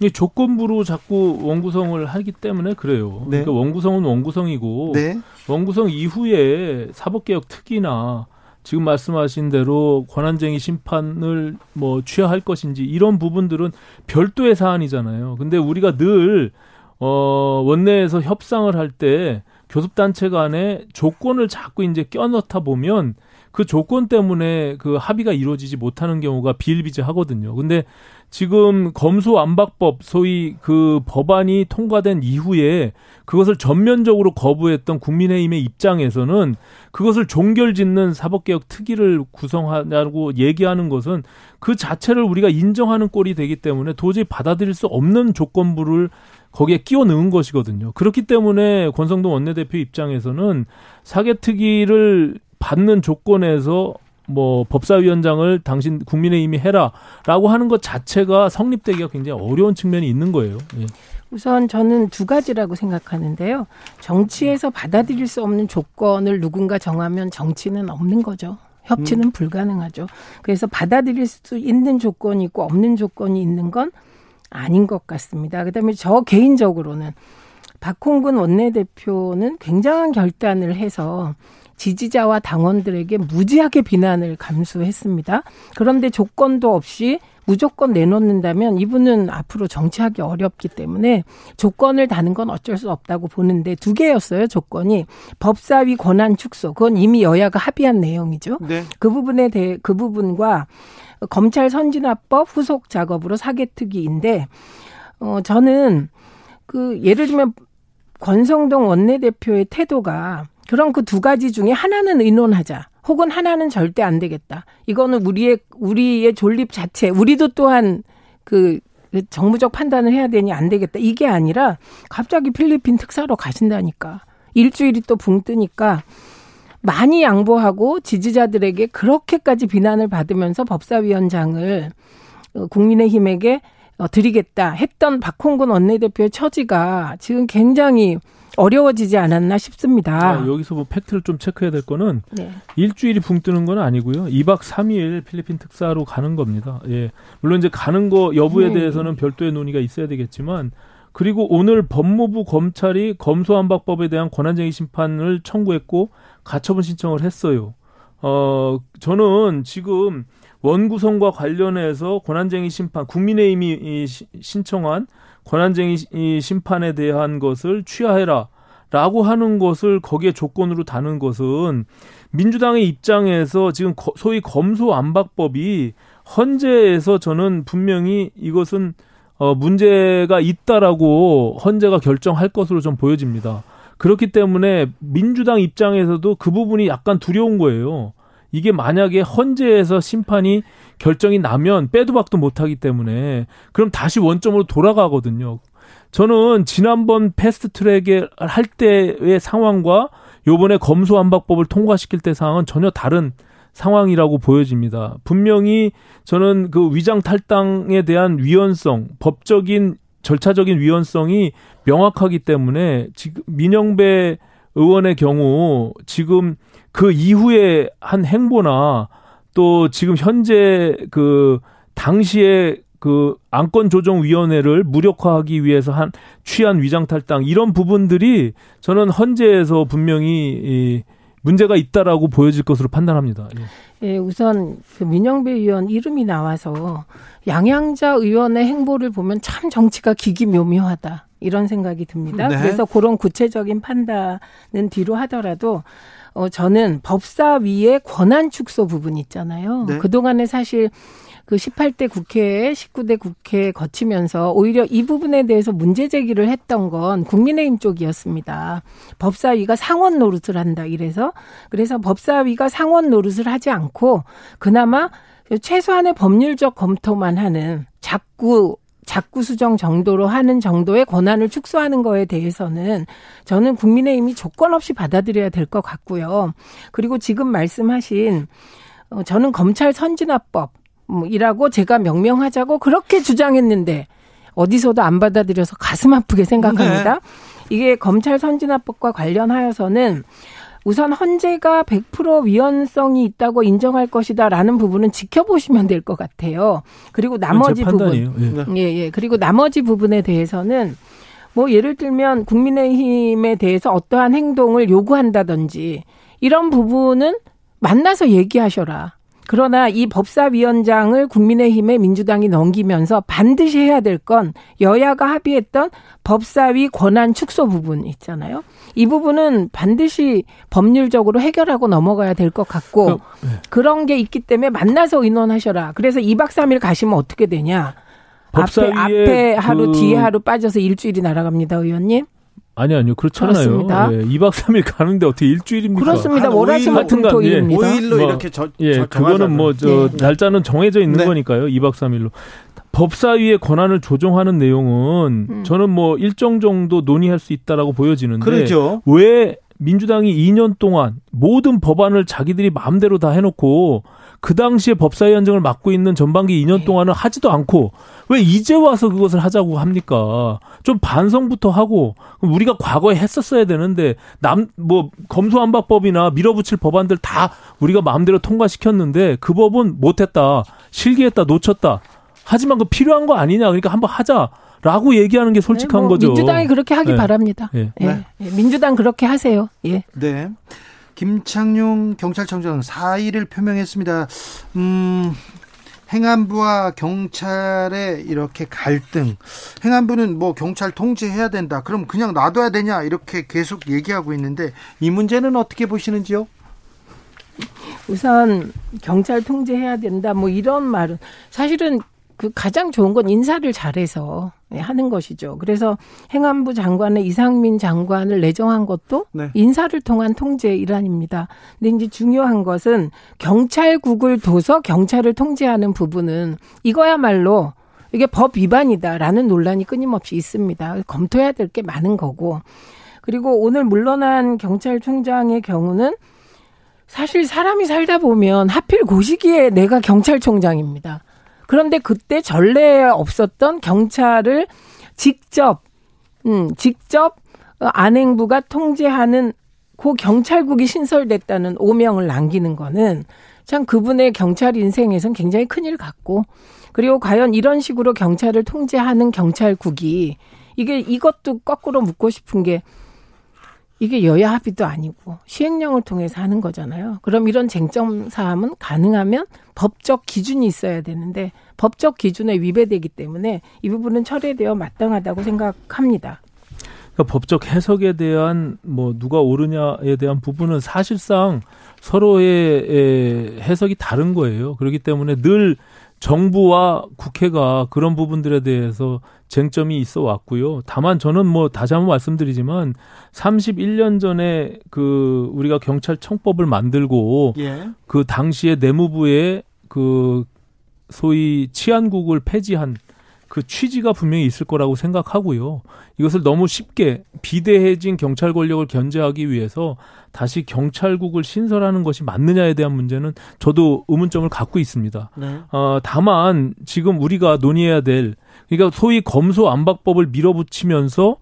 이 조건부로 자꾸 원구성을 하기 때문에 그래요. 네. 그러니까 원구성은 원구성이고 네. 원구성 이후에 사법개혁 특위나 지금 말씀하신 대로 권한쟁의 심판을 뭐 취하할 것인지 이런 부분들은 별도의 사안이잖아요. 근데 우리가 늘 어, 원내에서 협상을 할 때 교섭단체 간에 조건을 자꾸 이제 껴넣다 보면 그 조건 때문에 그 합의가 이루어지지 못하는 경우가 비일비재하거든요. 근데 지금 검수안박법 소위 그 법안이 통과된 이후에 그것을 전면적으로 거부했던 국민의힘의 입장에서는 그것을 종결짓는 사법개혁 특위를 구성하냐고 얘기하는 것은 그 자체를 우리가 인정하는 꼴이 되기 때문에 도저히 받아들일 수 없는 조건부를 거기에 끼워 넣은 것이거든요. 그렇기 때문에 권성동 원내대표 입장에서는 사개특위를 받는 조건에서 뭐 법사위원장을 당신 국민의힘이 해라라고 하는 것 자체가 성립되기가 굉장히 어려운 측면이 있는 거예요. 예.
우선 저는 두 가지라고 생각하는데요. 정치에서 받아들일 수 없는 조건을 누군가 정하면 정치는 없는 거죠. 협치는 음. 불가능하죠. 그래서 받아들일 수 있는 조건이 있고 없는 조건이 있는 건 아닌 것 같습니다. 그다음에 저 개인적으로는 박홍근 원내대표는 굉장한 결단을 해서 지지자와 당원들에게 무지하게 비난을 감수했습니다. 그런데 조건도 없이 무조건 내놓는다면 이분은 앞으로 정치하기 어렵기 때문에 조건을 다는 건 어쩔 수 없다고 보는데 두 개였어요 조건이 법사위 권한 축소 그건 이미 여야가 합의한 내용이죠. 네. 그 부분에 대해 그 부분과 검찰 선진화법 후속 작업으로 사개특위인데 어 저는 그 예를 들면 권성동 원내대표의 태도가 그럼 그 두 가지 중에 하나는 의논하자. 혹은 하나는 절대 안 되겠다. 이거는 우리의 우리의 존립 자체, 우리도 또한 그, 그 정무적 판단을 해야 되니 안 되겠다. 이게 아니라 갑자기 필리핀 특사로 가신다니까. 일주일이 또 붕 뜨니까 많이 양보하고 지지자들에게 그렇게까지 비난을 받으면서 법사위원장을 어, 국민의힘에게 어, 드리겠다 했던 박홍근 원내대표의 처지가 지금 굉장히 어려워지지 않았나 싶습니다.
아, 여기서 뭐 팩트를 좀 체크해야 될 거는 네. 일주일이 붕 뜨는 건 아니고요. 2박 3일 필리핀 특사로 가는 겁니다. 예. 물론 이제 가는 거 여부에 네. 대해서는 별도의 논의가 있어야 되겠지만 그리고 오늘 법무부 검찰이 검소한박법에 대한 권한쟁의 심판을 청구했고 가처분 신청을 했어요. 어, 저는 지금 원구성과 관련해서 권한쟁의 심판, 국민의힘이 신청한 권한쟁의 심판에 대한 것을 취하해라. 라고 하는 것을 거기에 조건으로 다는 것은 민주당의 입장에서 지금 소위 검소안박법이 헌재에서 저는 분명히 이것은 어 문제가 있다라고 헌재가 결정할 것으로 좀 보여집니다. 그렇기 때문에 민주당 입장에서도 그 부분이 약간 두려운 거예요. 이게 만약에 헌재에서 심판이 결정이 나면 빼도 박도 못하기 때문에 그럼 다시 원점으로 돌아가거든요. 저는 지난번 패스트 트랙에 할 때의 상황과 요번에 검수안박법을 통과시킬 때 상황은 전혀 다른 상황이라고 보여집니다. 분명히 저는 그 위장 탈당에 대한 위헌성, 법적인 절차적인 위헌성이 명확하기 때문에 지금 민영배 의원의 경우 지금 그 이후에 한 행보나 또 지금 현재 그 당시에 그 안건 조정 위원회를 무력화하기 위해서 한 취한 위장 탈당 이런 부분들이 저는 헌재에서 분명히 이 문제가 있다라고 보여질 것으로 판단합니다.
예, 예 우선 그 민영배 의원 이름이 나와서 양양자 의원의 행보를 보면 참 정치가 기기묘묘하다 이런 생각이 듭니다. 네. 그래서 그런 구체적인 판단은 뒤로 하더라도 어, 저는 법사위의 권한 축소 부분 있잖아요. 네. 그동안에 사실 그 18대 국회, 19대 국회 거치면서 오히려 이 부분에 대해서 문제 제기를 했던 건 국민의힘 쪽이었습니다. 법사위가 상원 노릇을 한다 이래서 그래서 법사위가 상원 노릇을 하지 않고 그나마 최소한의 법률적 검토만 하는 자꾸 자꾸 수정 정도로 하는 정도의 권한을 축소하는 거에 대해서는 저는 국민의힘이 조건 없이 받아들여야 될 것 같고요. 그리고 지금 말씀하신 어, 저는 검찰 선진화법 이라고 제가 명명하자고 그렇게 주장했는데 어디서도 안 받아들여서 가슴 아프게 생각합니다. 네. 이게 검찰 선진화법과 관련하여서는 우선 헌재가 100% 위헌성이 있다고 인정할 것이다라는 부분은 지켜보시면 될 것 같아요. 그리고 나머지 부분, 예. 예, 예. 그리고 나머지 부분에 대해서는 뭐 예를 들면 국민의힘에 대해서 어떠한 행동을 요구한다든지 이런 부분은 만나서 얘기하셔라. 그러나 이 법사위원장을 국민의힘에 민주당이 넘기면서 반드시 해야 될 건 여야가 합의했던 법사위 권한 축소 부분 있잖아요. 이 부분은 반드시 법률적으로 해결하고 넘어가야 될 것 같고
그, 네.
그런 게 있기 때문에 만나서 의논하셔라. 그래서 2박 3일 가시면 어떻게 되냐? 앞에, 앞에 하루
그...
뒤에 하루 빠져서 일주일이 날아갑니다, 의원님.
아니 아니요 그렇잖아요.
그렇습니다.
예, 2박 3일 가는데 어떻게 일주일입니까?
그렇습니다. 월화수목금토일입니다.
5일로 뭐, 이렇게 저,
예,
저,
그거는 뭐저 네. 날짜는 정해져 있는 네. 거니까요. 2박 3일로. 법사위의 권한을 조정하는 내용은 음. 저는 뭐 일정 정도 논의할 수 있다라고 보여지는데
그렇죠.
왜 민주당이 2년 동안 모든 법안을 자기들이 마음대로 다 해놓고 그 당시에 법사위 원장을 맡고 있는 전반기 2년 동안은 하지도 않고 왜 이제 와서 그것을 하자고 합니까? 좀 반성부터 하고 우리가 과거에 했었어야 되는데 남 뭐 검수안박법이나 밀어붙일 법안들 다 우리가 마음대로 통과시켰는데 그 법은 못했다 실기했다 놓쳤다 하지만 그 필요한 거 아니냐 그러니까 한번 하자. 라고 얘기하는 게 솔직한
네, 뭐
거죠.
민주당이 그렇게 하기
네.
바랍니다. 네. 네. 민주당 그렇게 하세요. 예.
네. 김창룡 경찰청장 사의를 표명했습니다. 음, 행안부와 경찰의 이렇게 갈등. 행안부는 뭐 경찰 통제해야 된다. 그럼 그냥 놔둬야 되냐? 이렇게 계속 얘기하고 있는데 이 문제는 어떻게 보시는지요?
우선 경찰 통제해야 된다. 뭐 이런 말은 사실은 그 가장 좋은 건 인사를 잘해서 하는 것이죠. 그래서 행안부 장관의 이상민 장관을 내정한 것도 네. 인사를 통한 통제 일환입니다. 근데 이제 중요한 것은 경찰국을 둬서 경찰을 통제하는 부분은 이거야말로 이게 법 위반이다라는 논란이 끊임없이 있습니다. 검토해야 될 게 많은 거고. 그리고 오늘 물러난 경찰총장의 경우는 사실 사람이 살다 보면 하필 그 시기에 내가 경찰총장입니다. 그런데 그때 전례에 없었던 경찰을 직접 음, 직접 안행부가 통제하는 고 경찰국이 신설됐다는 오명을 남기는 거는 참 그분의 경찰 인생에선 굉장히 큰일 같고 그리고 과연 이런 식으로 경찰을 통제하는 경찰국이 이게 이것도 거꾸로 묻고 싶은 게 이게 여야 합의도 아니고 시행령을 통해서 하는 거잖아요. 그럼 이런 쟁점 사항은 가능하면 법적 기준이 있어야 되는데 법적 기준에 위배되기 때문에 이 부분은 철회되어 마땅하다고 생각합니다.
그러니까 법적 해석에 대한 뭐 누가 옳으냐에 대한 부분은 사실상 서로의 해석이 다른 거예요. 그렇기 때문에 늘 정부와 국회가 그런 부분들에 대해서 쟁점이 있어 왔고요. 다만 저는 뭐 다시 한번 말씀드리지만 31년 전에 그 우리가 경찰청법을 만들고 예. 그 당시에 내무부의 그 소위 치안국을 폐지한 그 취지가 분명히 있을 거라고 생각하고요. 이것을 너무 쉽게 비대해진 경찰 권력을 견제하기 위해서 다시 경찰국을 신설하는 것이 맞느냐에 대한 문제는 저도 의문점을 갖고 있습니다. 네. 어, 다만 지금 우리가 논의해야 될 그러니까 소위 검소 안박법을 밀어붙이면서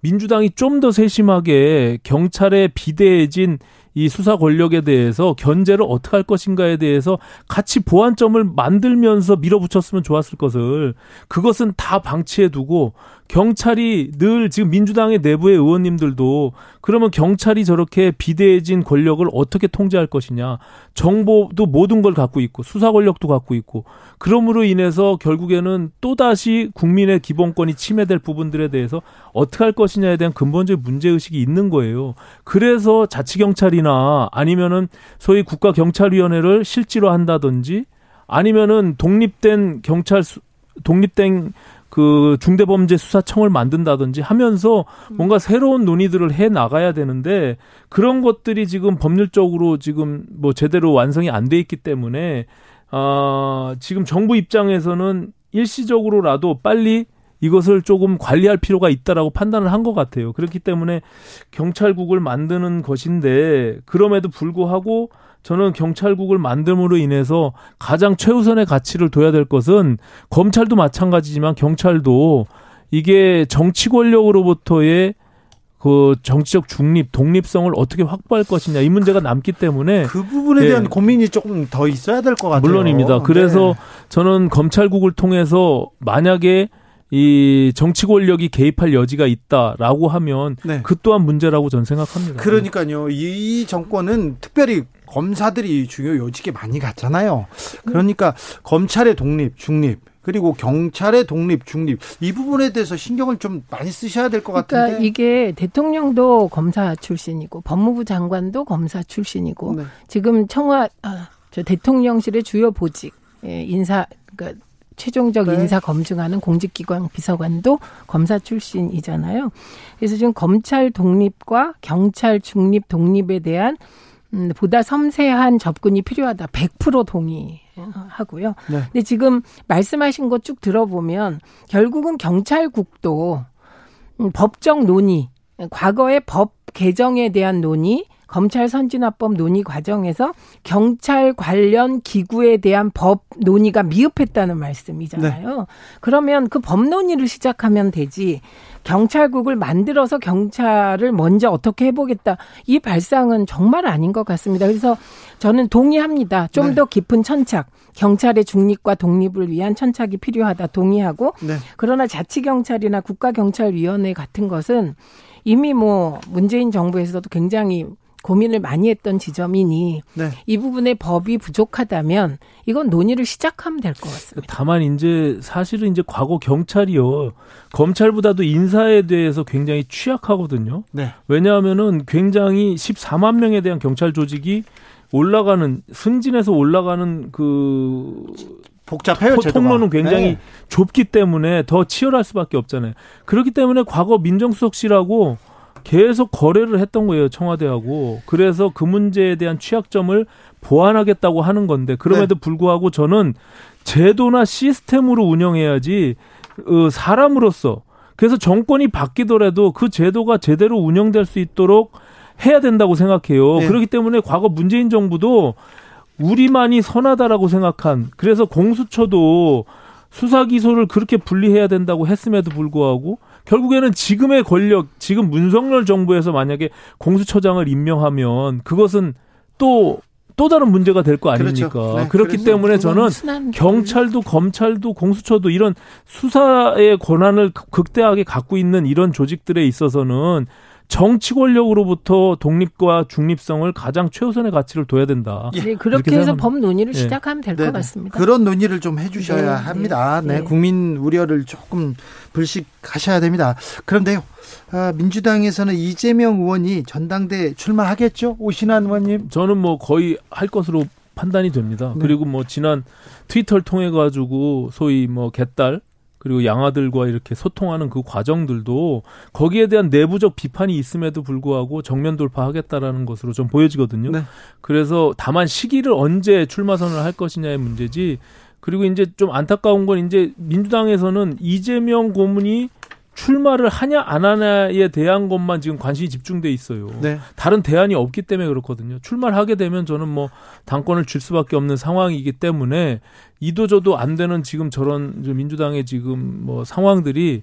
민주당이 좀 더 세심하게 경찰의 비대해진 이 수사 권력에 대해서 견제를 어떻게 할 것인가에 대해서 같이 보완점을 만들면서 밀어붙였으면 좋았을 것을. 그것은 다 방치해 두고 경찰이 늘 지금 민주당의 내부의 의원님들도 그러면 경찰이 저렇게 비대해진 권력을 어떻게 통제할 것이냐. 정보도 모든 걸 갖고 있고 수사 권력도 갖고 있고 그러므로 인해서 결국에는 또다시 국민의 기본권이 침해될 부분들에 대해서 어떻게 할 것이냐에 대한 근본적 문제 의식이 있는 거예요. 그래서 자치경찰이나 아니면은 소위 국가경찰위원회를 실제로 한다든지 아니면은 독립된 경찰 독립된 그 중대범죄수사청을 만든다든지 하면서 뭔가 새로운 논의들을 해 나가야 되는데 그런 것들이 지금 법률적으로 지금 뭐 제대로 완성이 안 돼 있기 때문에 아 지금 정부 입장에서는 일시적으로라도 빨리 이것을 조금 관리할 필요가 있다라고 판단을 한 것 같아요. 그렇기 때문에 경찰국을 만드는 것인데 그럼에도 불구하고 저는 경찰국을 만듦으로 인해서 가장 최우선의 가치를 둬야 될 것은 검찰도 마찬가지지만 경찰도 이게 정치 권력으로부터의 그 정치적 중립, 독립성을 어떻게 확보할 것이냐 이 문제가 남기 때문에
그 부분에 네. 대한 고민이 조금 더 있어야 될 것 같아요.
물론입니다. 그래서 네. 저는 검찰국을 통해서 만약에 이 정치 권력이 개입할 여지가 있다라고 하면 네. 그 또한 문제라고 저는 생각합니다.
그러니까요. 이 정권은 특별히 검사들이 중요 요직에 많이 갔잖아요. 그러니까 검찰의 독립, 중립 그리고 경찰의 독립, 중립 이 부분에 대해서 신경을 좀 많이 쓰셔야 될 것 같은데.
그러니까 이게 대통령도 검사 출신이고 법무부 장관도 검사 출신이고
네.
지금 청와 아, 저 대통령실의 주요 보직 예, 인사 그러니까 최종적
네.
인사 검증하는 공직기관 비서관도 검사 출신이잖아요. 그래서 지금 검찰 독립과 경찰 중립 독립에 대한 음, 보다 섬세한 접근이 필요하다. 100% 동의하고요.
네.
근데 지금 말씀하신 거쭉 들어보면 결국은 경찰국도 음, 법적 논의, 과거의 법 개정에 대한 논의, 검찰 선진화법 논의 과정에서 경찰 관련 기구에 대한 법 논의가 미흡했다는 말씀이잖아요. 그러면 그 법 논의를 시작하면 되지. 경찰국을 만들어서 경찰을 먼저 어떻게 해보겠다. 이 발상은 정말 아닌 것 같습니다. 그래서 저는 동의합니다. 좀
네.
더 깊은 천착. 경찰의 중립과 독립을 위한 천착이 필요하다. 동의하고.
네.
그러나 자치경찰이나 국가경찰위원회 같은 것은 이미 뭐 문재인 정부에서도 굉장히 고민을 많이 했던 지점이니
네.
이 부분에 법이 부족하다면 이건 논의를 시작하면 될 것 같습니다.
다만 이제 사실은 이제 과거 경찰이요 검찰보다도 인사에 대해서 굉장히 취약하거든요.
네.
왜냐하면은 굉장히 14만 명에 대한 경찰 조직이 올라가는 승진해서 올라가는 그
복잡해요.
통로는 굉장히
네.
좁기 때문에 더 치열할 수밖에 없잖아요. 그렇기 때문에 과거 민정수석실하고 계속 거래를 했던 거예요 청와대하고 그래서 그 문제에 대한 취약점을 보완하겠다고 하는 건데 그럼에도
네.
불구하고 저는 제도나 시스템으로 운영해야지 어, 사람으로서 그래서 정권이 바뀌더라도 그 제도가 제대로 운영될 수 있도록 해야 된다고 생각해요.
네.
그렇기 때문에 과거 문재인 정부도 우리만이 선하다라고 생각한 그래서 공수처도 수사 기소를 그렇게 분리해야 된다고 했음에도 불구하고 결국에는 지금의 권력 지금 문성열 정부에서 만약에 공수처장을 임명하면 그것은 또또 다른 문제가 될 거 아닙니까?
그렇죠. 네,
그렇기 때문에 저는
순한
경찰도 검찰도 공수처도 이런 수사의 권한을 극대하게 갖고 있는 이런 조직들에 있어서는 정치 권력으로부터 독립과 중립성을 가장 최우선의 가치를 둬야 된다.
네,
이렇게
그렇게 해서
생각합니다.
법 논의를
예.
시작하면 될것
네, 네.
같습니다.
그런 논의를 좀 해주셔야
네,
합니다. 네,
네.
국민 우려를 조금 불식하셔야 됩니다. 그런데요, 아, 민주당에서는 이재명 의원이 전당대 출마하겠죠? 오신환 의원님.
저는 뭐 거의 할 것으로 판단이 됩니다.
네.
그리고 뭐 지난 트위터를 통해 가지고 소위 뭐 개딸 그리고 양아들과 이렇게 소통하는 그 과정들도 거기에 대한 내부적 비판이 있음에도 불구하고 정면 돌파하겠다라는 것으로 좀 보여지거든요.
네.
그래서 다만 시기를 언제 출마 선언을 할 것이냐의 문제지. 그리고 이제 좀 안타까운 건 이제 민주당에서는 이재명 고문이 출마를 하냐 안 하냐에 대한 것만 지금 관심이 집중돼 있어요.
네.
다른 대안이 없기 때문에 그렇거든요. 출마를 하게 되면 저는 뭐 당권을 줄 수밖에 없는 상황이기 때문에 이도저도 안 되는 지금 저런 저 민주당의 지금 뭐 상황들이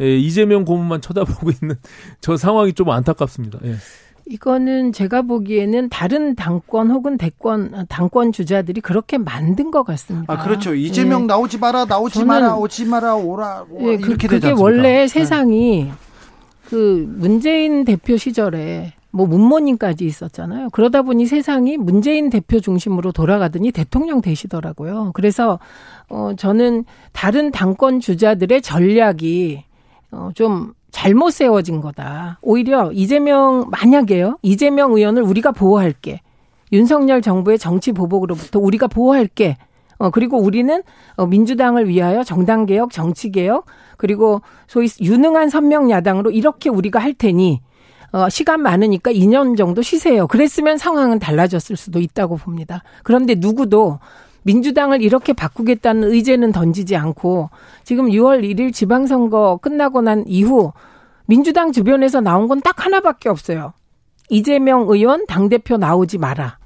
예, 이재명 고문만 쳐다보고 있는 저 상황이 좀 안타깝습니다. 예.
이거는 제가 보기에는 다른 당권 혹은 대권 당권 주자들이 그렇게 만든 것 같습니다.
아, 그렇죠. 이재명
예.
나오지 마라, 나오지 마라, 오지 마라, 오라, 오라
예, 그,
이렇게
그게
되지 않습니까?
원래
네.
세상이 그 문재인 대표 시절에 뭐 문모님까지 있었잖아요. 그러다 보니 세상이 문재인 대표 중심으로 돌아가더니 대통령 되시더라고요. 그래서 어 저는 다른 당권 주자들의 전략이 어좀 잘못 세워진 거다. 오히려 이재명 만약에요. 이재명 의원을 우리가 보호할게. 윤석열 정부의 정치 보복으로부터 우리가 보호할게. 어, 그리고 우리는 어, 민주당을 위하여 정당 개혁, 정치 개혁, 그리고 소위 유능한 선명 야당으로 이렇게 우리가 할 테니, 어, 시간 많으니까 2년 정도 쉬세요. 그랬으면 상황은 달라졌을 수도 있다고 봅니다. 그런데 누구도 민주당을 이렇게 바꾸겠다는 의제는 던지지 않고 지금 6월 1일 지방선거 끝나고 난 이후 민주당 주변에서 나온 건 딱 하나밖에 없어요. 이재명 의원 당대표 나오지 마라.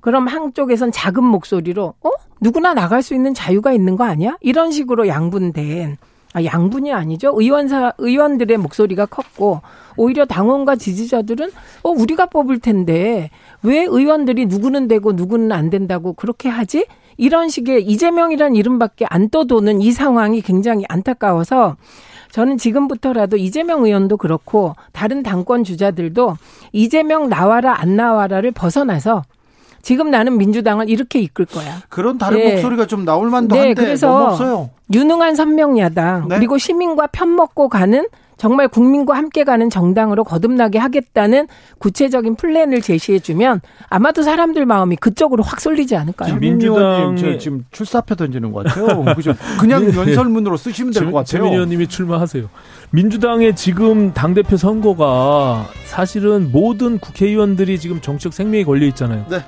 그럼 한쪽에선 작은 목소리로 어? 누구나 나갈 수 있는 자유가 있는 거 아니야? 이런 식으로 양분된 아, 양분이 아니죠. 의원사 의원들의 목소리가 컸고 오히려 당원과 지지자들은 어 우리가 뽑을 텐데 왜 의원들이 누구는 되고 누구는 안 된다고 그렇게 하지? 이런 식의 이재명이란 이름밖에 안 떠도는 이 상황이 굉장히 안타까워서 저는 지금부터라도 이재명 의원도 그렇고 다른 당권 주자들도 이재명 나와라 안 나와라를 벗어나서 지금 나는 민주당을 이렇게 이끌 거야.
그런 다른
네.
목소리가 좀 나올 만도
네,
한데
그래서
없어요.
유능한 선명야당
네.
그리고 시민과 편먹고 가는 정말 국민과 함께 가는 정당으로 거듭나게 하겠다는 구체적인 플랜을 제시해주면 아마도 사람들 마음이 그쪽으로 확 쏠리지 않을까요?
민주당님 저 지금 출사표 던지는 것 같아요. 그냥
네.
연설문으로 쓰시면 될 것 같아요.
최민 의원님이 출마하세요. 민주당의 지금 당대표 선거가 사실은 모든 국회의원들이 지금 정치적 생명이 걸려 있잖아요.
네.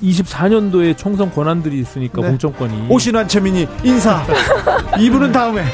2024년도에 총선 권한들이 있으니까
네.
공천권이.
오신환 최민희 인사. 이분은 다음에.